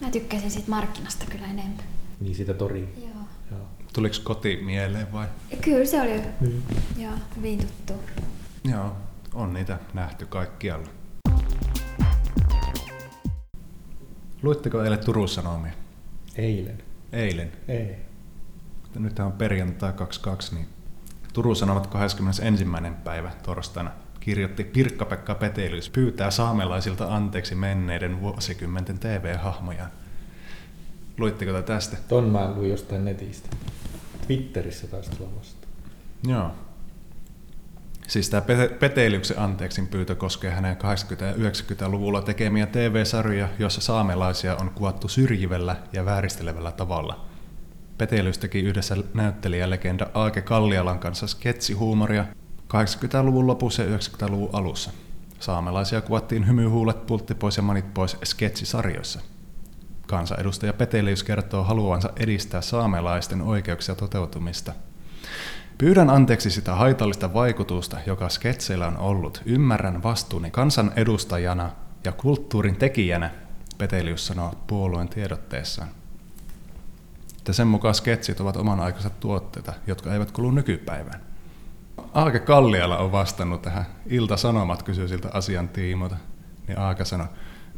Mä tykkäsin siitä markkinasta kyllä enemmän. Niin sitä tori. Joo. Joo. Tuliko koti mieleen vai? Kyllä se oli Niin. joo, hyvin tuttu. Joo, on niitä nähty kaikkialla. Luitteko eilen Turun Sanomia? Eilen. Eilen. Ei. Nyt on perjantai 22, niin Turun Sanomat 21. päivä torstaina kirjoitti Pirkka-Pekka Petelius pyytää saamelaisilta anteeksi menneiden vuosikymmenten TV-hahmoja. Luitteko te tästä? Ton mä luin jostain netistä. Twitterissä taisi tulla vasta. Joo. Siis tämä Peteliuksen anteeksin pyytö koskee hänen 80- ja 90-luvulla tekemiä TV-sarjoja, joissa saamelaisia on kuvattu syrjivällä ja vääristelevällä tavalla. Petelius teki yhdessä näyttelijälegenda Aake Kallialan kanssa sketsihuumoria 80-luvun lopussa ja 90-luvun alussa. Saamelaisia kuvattiin hymyhuulet, pultti pois ja manit pois sketsisarjoissa. Kansanedustaja Petelius kertoo haluavansa edistää saamelaisten oikeuksia toteutumista – Pyydän anteeksi sitä haitallista vaikutusta, joka sketseillä on ollut. Ymmärrän vastuuni kansan edustajana ja kulttuurin tekijänä, Petelius sanoo puolueen tiedotteessaan. Että sen mukaan sketsit ovat oman aikansa tuotteita, jotka eivät kuulu nykypäivään. Aake Kalliala on vastannut tähän. Ilta-Sanomat kysyi siltä asian tiimoilta. Niin Aake sanoi,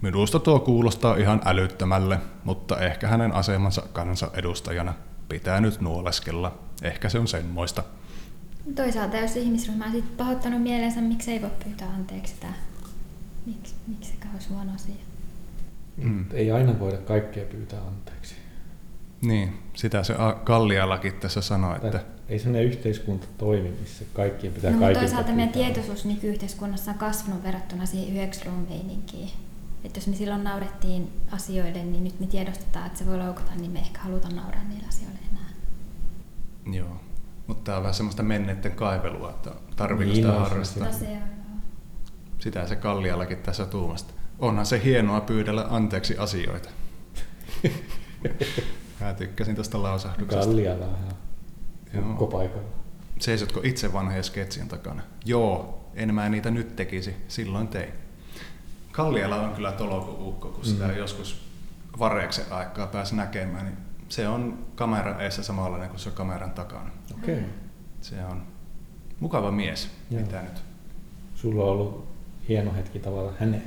minusta tuo kuulostaa ihan älyttömälle, mutta ehkä hänen asemansa kansanedustajana pitää nyt nuoleskella. Ehkä se on semmoista. Toisaalta jos ihmisryhmä on sit pahoittanut mielensä, miksi ei voi pyytää anteeksi sitä? Miksi, miksi se olisi huono asia? Mm. Ei aina voida kaikkea pyytää anteeksi. Niin, sitä se Kallialakin tässä sanoi, että ei sellainen yhteiskunta toimi, missä kaikkien pitää No, mutta kaikilta toisaalta meidän tietoisuus nyky-yhteiskunnassa on kasvanut verrattuna siihen 90-luvun meininkiin. Että jos me silloin naurettiin asioille, niin nyt me tiedostetaan, että se voi loukata, niin me ehkä halutaan nauraa niille asioille enää. Joo. Mutta tämä on vähän semmoista menneiden kaivelua, että tarviiko Niin sitä harrastaa. No joo. Sitä se Kallialakin tässä tuumasta. Onhan se hienoa pyydellä anteeksi asioita. [LAUGHS] Mä tykkäsin tuosta lausahduksesta. Kallialla ihan Joo. ukkopaikalla. Seisotko itse vanhojen sketsien takana? Joo, en mä niitä nyt tekisi, silloin tein. Kalliala on kyllä tolokuukko, kun sitä Mm. joskus vareeksen aikaa pääsi näkemään, niin se on kameran eessä samanlainen kuin se on kameran takana. Okei. Okay. Se on mukava mies, Joo. mitä nyt. Sulla on ollut hieno hetki tavata hänet.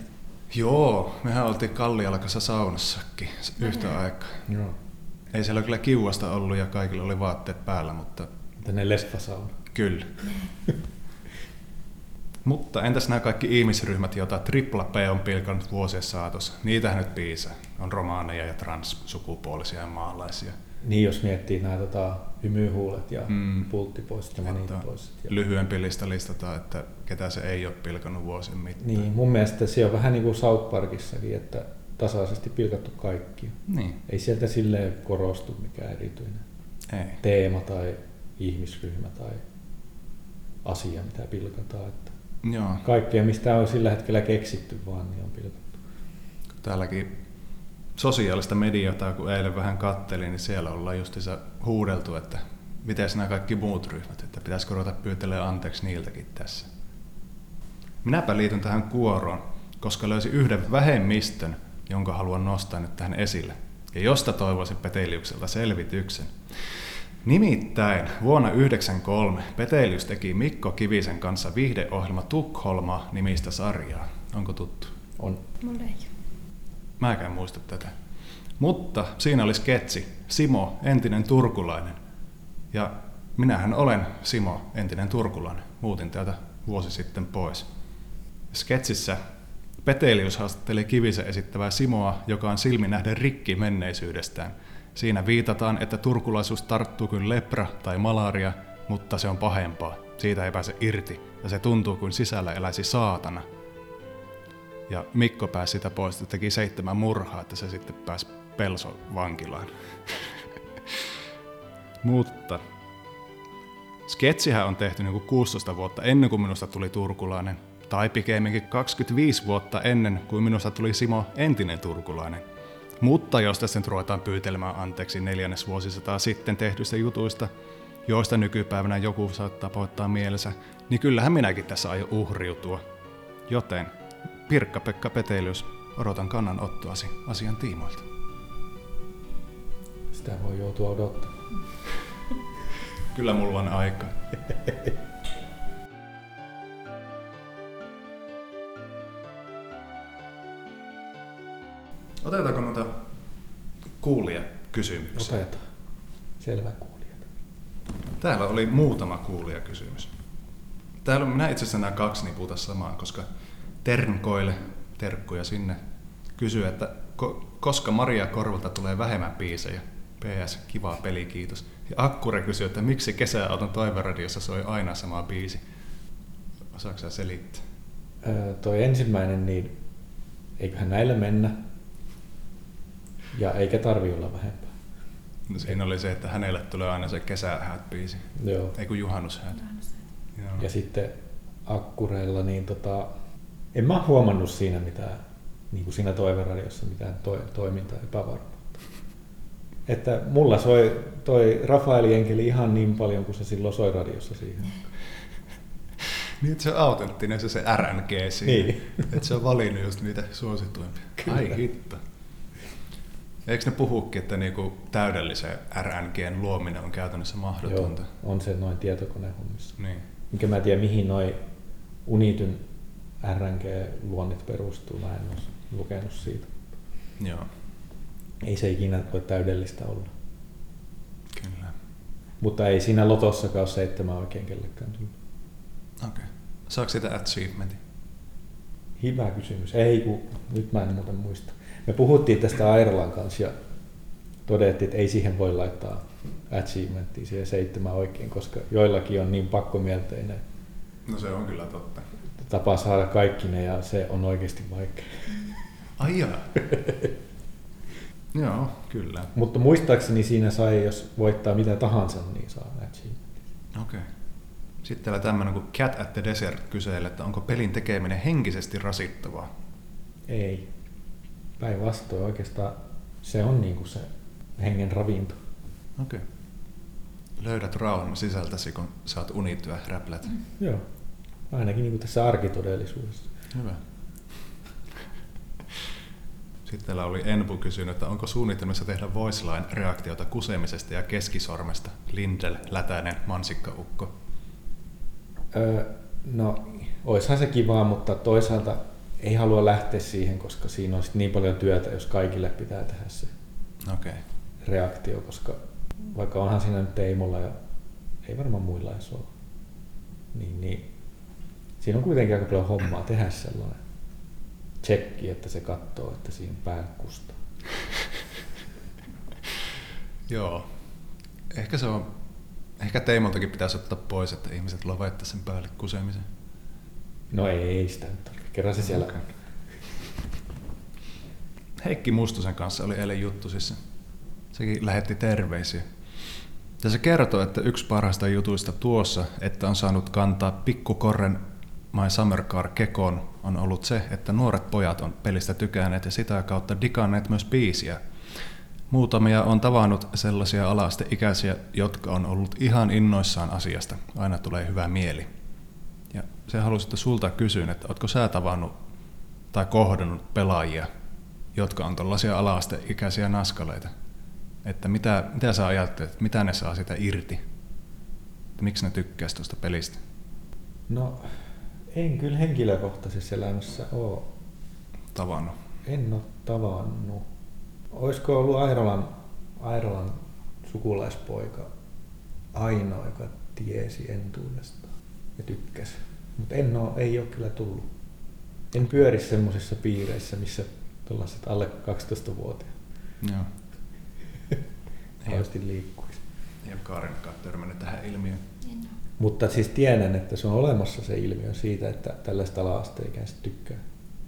Joo, mehän oltiin Kallialakassa saunassakin yhtä aikaa. Joo. Ei siellä kyllä kiuasta ollut ja kaikilla oli vaatteet päällä, mutta Tänne lesfasauna. Kyllä. [LAUGHS] Mutta entäs nämä kaikki ihmisryhmät, joita Tripla P on pilkannut vuosien saatossa? Niitähän nyt piisaa. On romaaneja ja transsukupuolisia ja maalaisia. Niin, jos miettii nämä tota, hymyhuulet ja Mm. pulttipoiset ja Että maniittipoiset. Ja... Lyhyempi lista listataan, että ketä se ei ole pilkannut vuosien mittaan. Niin, mun mielestä se on vähän niin kuin South Parkissakin, että tasaisesti pilkattu kaikki. Niin. Ei sieltä silleen korostu mikään erityinen Ei. teema tai ihmisryhmä tai asia, mitä pilkataan. Että Joo. kaikkea, mistä on sillä hetkellä keksitty vaan, niin on pilkattu. Täälläkin sosiaalista mediaa, kun eilen vähän kattelin, niin siellä ollaan justiinsa huudeltu, että miten nämä kaikki muut ryhmät, että pitäisikö ruveta pyytelemään anteeksi niiltäkin tässä. Minäpä liityn tähän kuoroon, koska löysin yhden vähemmistön, jonka haluan nostaa nyt tähän esille, ja josta toivoisin Peteliukselta selvityksen. Nimittäin vuonna 1993 Petelius teki Mikko Kivisen kanssa viihdeohjelma Tukholma nimistä sarjaa. Onko tuttu? On. Mulle ei. Mäkään muista tätä. Mutta siinä oli sketsi. Simo, entinen turkulainen. Ja minähän olen Simo, entinen turkulainen. Muutin täältä vuosi sitten pois. Sketsissä Petelius haastatteli Kivisen esittävää Simoa, joka on silmi nähden rikki menneisyydestään. Siinä viitataan, että turkulaisuus tarttuu kuin lepra tai malaria, mutta se on pahempaa. Siitä ei pääse irti, ja se tuntuu kuin sisällä eläisi saatana. Ja Mikko pääsi sitä pois, että teki seitsemän murhaa, että se sitten pääsi Pelso vankilaan. [LAUGHS] Mutta sketsihän on tehty niin kuin 16 vuotta ennen kuin minusta tuli turkulainen, tai pikemminkin 25 vuotta ennen kuin minusta tuli Simo entinen turkulainen. Mutta jos tässä nyt ruvetaan pyytelemään anteeksi neljännes vuosisataa sitten tehdyistä jutuista, joista nykypäivänä joku saattaa poittaa mielensä, niin kyllähän minäkin tässä aion uhriutua. Joten Pirkka-Pekka Petelius, odotan kannanottoasi asian tiimoilta. Sitä voi joutua odottamaan. Kyllä mulla on aika. Otetaanko noita kuulijakysymyksiä? Otetaan. Selvä kuulijat. Täällä oli muutama kuulijakysymys. Täällä on, minä itse asiassa nämä kaksi niputa samaan, koska Ternkoille, terkkuja sinne, kysyy, että ko- koska Maria Korvalta tulee vähemmän biisejä? PS, kiva peli, kiitos. Ja Akkure kysyy, että miksi kesäauton toiveradiossa soi aina sama biisi? Osaatko sä selittää? Öö, toi ensimmäinen, niin eiköhän näillä mennä. Ja eikä tarvi olla vähempää. No siinä oli se, että hänelle tulee aina se kesähäät biisi. Joo. Ei kun juhannushäät. Ja sitten akkureilla, niin tota, en mä huomannut siinä mitään, niin kuin siinä toiveradiossa mitään to, toimintaa epävarmuutta. Että mulla soi toi Rafael Enkeli ihan niin paljon kuin se silloin soi radiossa siihen. [LAUGHS] Niin, että se on autenttinen se, se RNG siinä. Niin. Että se on valinnut just niitä suosituimpia. Ai hitto. Eikö ne puhukin, että niinku täydellisen RNGn luominen on käytännössä mahdotonta? Joo, on se noin tietokonehommissa. Niin. Mikä mä en tiedä, mihin noin Unityn RNG-luonnit perustuu. Mä en ole lukenut siitä. Joo, Ei se ikinä voi täydellistä olla. kyllä. Mutta ei siinä lotossakaan ole seitsemän oikein kellekään. tullut. Okei. Okay. Saako sitä achievementin? Hyvä kysymys. Ei, kun nyt mä en muuten muista. Me puhuttiin tästä Airlan kanssa ja todettiin, että ei siihen voi laittaa achievementtia siihen seitsemän oikein, koska joillakin on niin pakkomielteinen No se on kyllä totta. tapa saada kaikki ne ja se on oikeasti vaikea. Ai jaa. [LAUGHS] Joo, kyllä. Mutta muistaakseni siinä sai, jos voittaa mitä tahansa, niin saa achievement. Okei. Okay. Sitten täällä tämmöinen kuin Cat at the Desert kyselee, että onko pelin tekeminen henkisesti rasittavaa. Ei. Päinvastoin oikeastaan se on niin kuin se hengen ravinto. Okei. Okay. Löydät rauhan sisältäsi, kun saat unityö räplät. Mm. Joo. Ainakin niin kuin tässä arkitodellisuudessa. Hyvä. Sitten täällä oli Enpu kysynyt, että onko suunnitelmassa tehdä voiceline-reaktiota kusemisesta ja keskisormesta? Lindel, Lätänen, Mansikkaukko. Öö, no, oishan se kivaa, mutta toisaalta ei halua lähteä siihen, koska siinä on sit niin paljon työtä, jos kaikille pitää tehdä se. Okay. reaktio, koska vaikka onhan siinä nyt Teimolla ja ei varmaan muilla edes ole, niin, niin siinä on kuitenkin aika paljon hommaa tehdä sellainen tsekki, että se katsoo, että siinä pää kustaa. [LAUGHS] Joo. Ehkä se on, ehkä Teimoltakin pitäisi ottaa pois, että ihmiset lopettaa sen päälle kusemisen. No ei sitä nyt. Kerran se siellä Okei. Heikki Mustosen kanssa oli eilen juttu siis. Sekin lähetti terveisiä. Ja se kertoo, että yksi parhaista jutuista tuossa, että on saanut kantaa pikkukorren My Summer Car kekoon, on ollut se, että nuoret pojat on pelistä tykänneet ja sitä kautta dikanneet myös biisiä. Muutamia on tavannut sellaisia alasteikäisiä, jotka on ollut ihan innoissaan asiasta. Aina tulee hyvä mieli. Ja se halusi sulta kysyä, että oletko sä tavannut tai kohdannut pelaajia, jotka on tällaisia ala-asteikäisiä naskaleita? Että mitä, mitä sä ajattelet, että mitä ne saa sitä irti? Että miksi ne tykkäisi tuosta pelistä? No, En kyllä henkilökohtaisessa elämässä ole. Tavannut. En ole tavannut. Olisiko ollut Airolan, Airolan sukulaispoika ainoa, joka tiesi entuudestaan ja tykkäsi. Mutta en ole, ei ole kyllä tullut. En pyöri semmoisissa piireissä, missä tällaiset alle 12-vuotiaat Joo. [LAUGHS] Ei, aisti liikkuisi. ei ole Kaarinkaan törmännyt tähän ilmiöön. Mutta siis tiedän, että se on olemassa se ilmiö siitä, että tällaista ala-asteikäiset tykkää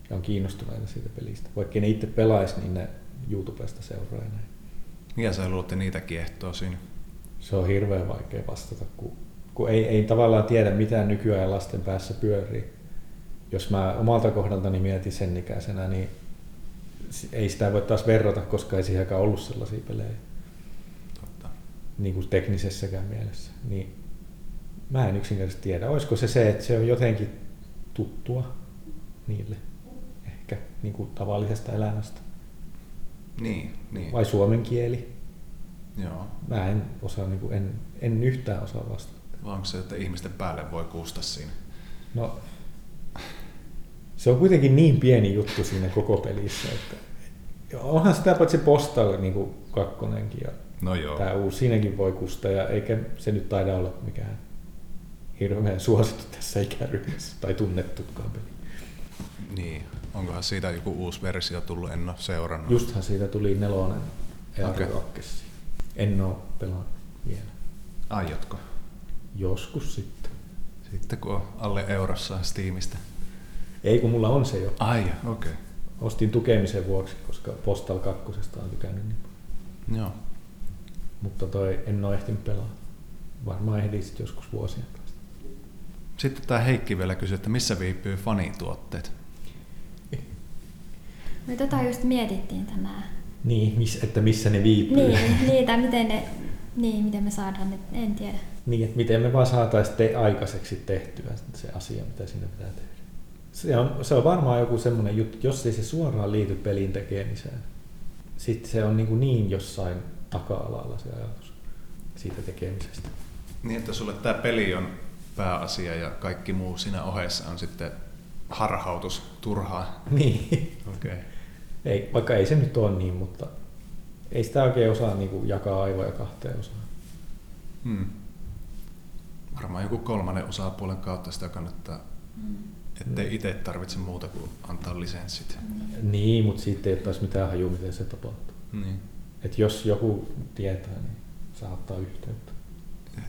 ja on kiinnostuneita siitä pelistä. Vaikka ne itse pelaisi, niin ne YouTubesta seuraa ja näin. Mikä sä luulet, niitä kiehtoo siinä? Se on hirveän vaikea vastata, kun, kun ei, ei tavallaan tiedä, mitä nykyään lasten päässä pyörii. Jos mä omalta kohdaltani mietin sen ikäisenä, niin ei sitä voi taas verrata, koska ei siihenkään ollut sellaisia pelejä, Totta. niin kuin teknisessäkään mielessä. Niin mä en yksinkertaisesti tiedä. Olisiko se se, että se on jotenkin tuttua niille, ehkä niin kuin tavallisesta elämästä. Niin, niin. Vai suomen kieli. Joo. Mä en osaa, niin kuin, en, en yhtään osaa vastata. Vai onko se, että ihmisten päälle voi kuusta siinä? No, se on kuitenkin niin pieni juttu siinä koko pelissä, että onhan sitä paitsi Postal niin kuin kakkonenkin ja No joo. tämä uusi, siinäkin voi kustaa ja eikä se nyt taida olla mikään hirveän suosittu tässä ikäryhmässä tai tunnettukaan peli. Niin. Onkohan siitä joku uusi versio tullut, en ole seurannut. Justhan siitä tuli nelonen Okei. okay. En oo pelannut vielä. Aiotko? Joskus sitten. Sitten kun on alle eurossa Steamista. Ei kun mulla on se jo. Ai, okei. Okay. Ostin tukemisen vuoksi, koska Postal 2 on tykännyt niin paljon. Joo. Mutta toi en ole ehtinyt pelata. Varmaan ehdin sitten joskus vuosien päästä. Sitten tämä Heikki vielä kysyi, että missä viipyy fanituotteet? Me tota just mietittiin tänään. Niin, miss, että missä ne viipyy. Niin, niitä, miten ne, niin, miten me saadaan ne, en tiedä. niin, että miten me vaan saataisiin te- aikaiseksi tehtyä se asia, mitä siinä pitää tehdä. Se on, se on varmaan joku semmoinen juttu, jos ei se suoraan liity pelin tekemiseen. Sitten se on niin, kuin niin jossain taka-alalla se ajatus siitä tekemisestä. Niin, että sulle tämä peli on pääasia ja kaikki muu siinä ohessa on sitten harhautus turhaa. Niin. Okei. Okay. Ei, vaikka ei se nyt ole niin, mutta ei sitä oikein osaa niin kuin jakaa aivoja kahteen osaan. Hmm. Varmaan joku kolmannen osapuolen kautta sitä kannattaa, Mm. ettei itse tarvitse muuta kuin antaa lisenssit. Niin, mutta siitä ei ole taas mitään hajua, miten se tapahtuu. Niin. Et jos joku tietää, niin saa ottaa yhteyttä.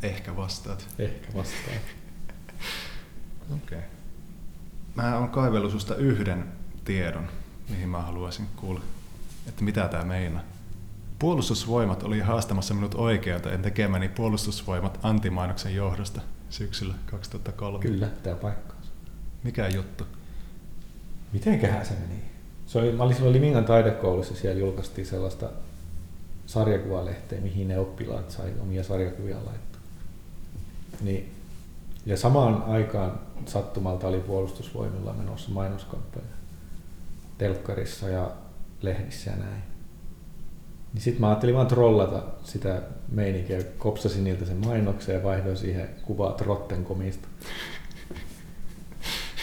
Ehkä vastaat. Ehkä vastaan. [LAUGHS] Okei. Okay. Mä oon kaivellut susta yhden tiedon, mihin mä haluaisin kuulla, että mitä tää meinaa. Puolustusvoimat oli haastamassa minut oikealta en tekemäni puolustusvoimat antimainoksen johdosta syksyllä 2003. Kyllä, pitää paikkaansa. Mikä juttu? Mitenköhän se meni? Se oli, mä olin silloin Limingan taidekoulussa, siellä julkaistiin sellaista sarjakuvalehteä, mihin ne oppilaat sai omia sarjakuvia laittaa. Niin, ja samaan aikaan sattumalta oli puolustusvoimilla menossa mainoskampanja telkkarissa ja lehdissä ja näin. Niin sitten mä ajattelin vaan trollata sitä meininkiä, kopsasin niiltä sen mainoksen ja vaihdoin siihen kuvaa Trottenkomista.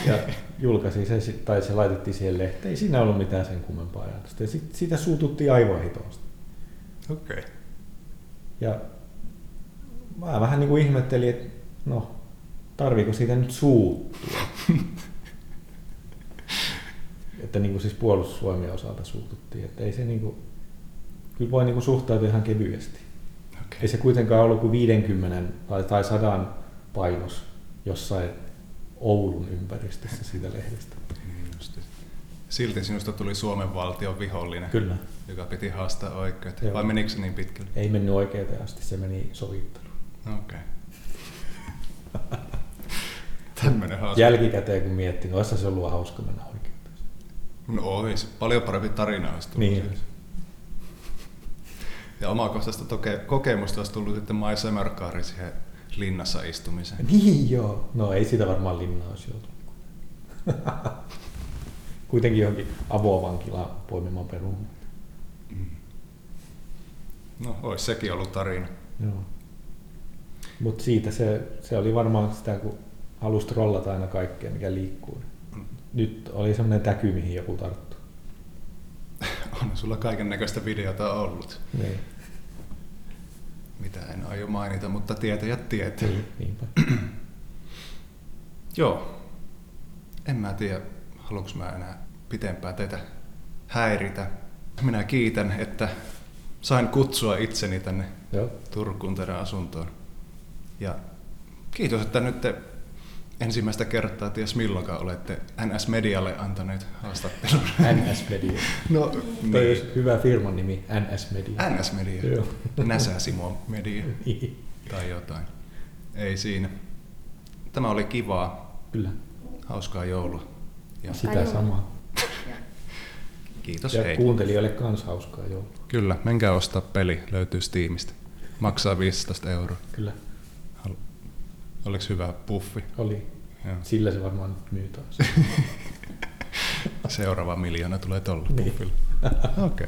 Ja julkaisin se, tai se laitettiin siihen lehteen. Ei siinä ollut mitään sen kummempaa ajatusta. Ja sit, siitä suututtiin aivan hitosti. Okei. Okay. Ja mä vähän niin kuin ihmettelin, että no, tarviiko siitä nyt suuttua? [LAUGHS] että niin kuin siis puolustusvoimien osalta suututtiin. Että ei se niin kuin, kyllä voi niin suhtautua ihan kevyesti. Okay. Ei se kuitenkaan ollut kuin 50 tai, tai 100 painos jossain Oulun ympäristössä siitä lehdestä. Niin. Silti sinusta tuli Suomen valtion vihollinen, Kyllä. joka piti haastaa oikeuteen. Joo. Vai menikö se niin pitkälle? Ei mennyt oikeuteen asti, se meni sovitteluun. Okei. [LAUGHS] Okay. Hauska. Jälkikäteen kun miettii, olisi se ollut hauska mennä oikeuteen. No ois. Paljon parempi tarina olisi tullut. Niin. siitä. Ja omakohtaista toke- kokemusta olisi tullut sitten Mai Sömärkaari siihen linnassa istumiseen. Niin joo. No ei sitä varmaan linnaa olisi joutunut. Kuitenkin johonkin avovankilaan poimimaan peruun. Mm. No, olisi sekin ollut tarina. Joo. Mutta siitä se, se oli varmaan sitä, kun halusi trollata aina kaikkea, mikä liikkuu. Nyt oli semmoinen täky, mihin joku tarttuu. [LAUGHS] On sulla kaiken näköistä videota ollut, Niin, mitä en aio mainita, mutta tietäjät tietää. niin, niinpä. [CLEARS THROAT] Joo. En mä tiedä, haluanko mä enää pitempään teitä häiritä. Minä kiitän, että sain kutsua itseni tänne Joo, Turkuun teidän asuntoon. Ja kiitos, että nyt te ensimmäistä kertaa, ties milloinkaan olette NS-medialle antaneet haastattelun. NS Media. [LAUGHS] No, Toi niin. olisi hyvä firman nimi, NS Media. NS-media. Joo. Näsä Simo Media [LAUGHS] Niin, tai jotain. Ei siinä. Tämä oli kivaa, Kyllä, hauskaa joulua. Ja sitä joulua. samaa. [LAUGHS] kiitos, Ja hei. kuuntelijoille kans hauskaa joulua. Kyllä, menkää ostaa peli, löytyy Steamista. Maksaa 15 euroa. Kyllä, Oliko hyvä puffi? oli. Joo. Sillä se varmaan nyt myy taas. [LAUGHS] Seuraava miljoona tulee tolla Niin. puffilla. Okei. Okay.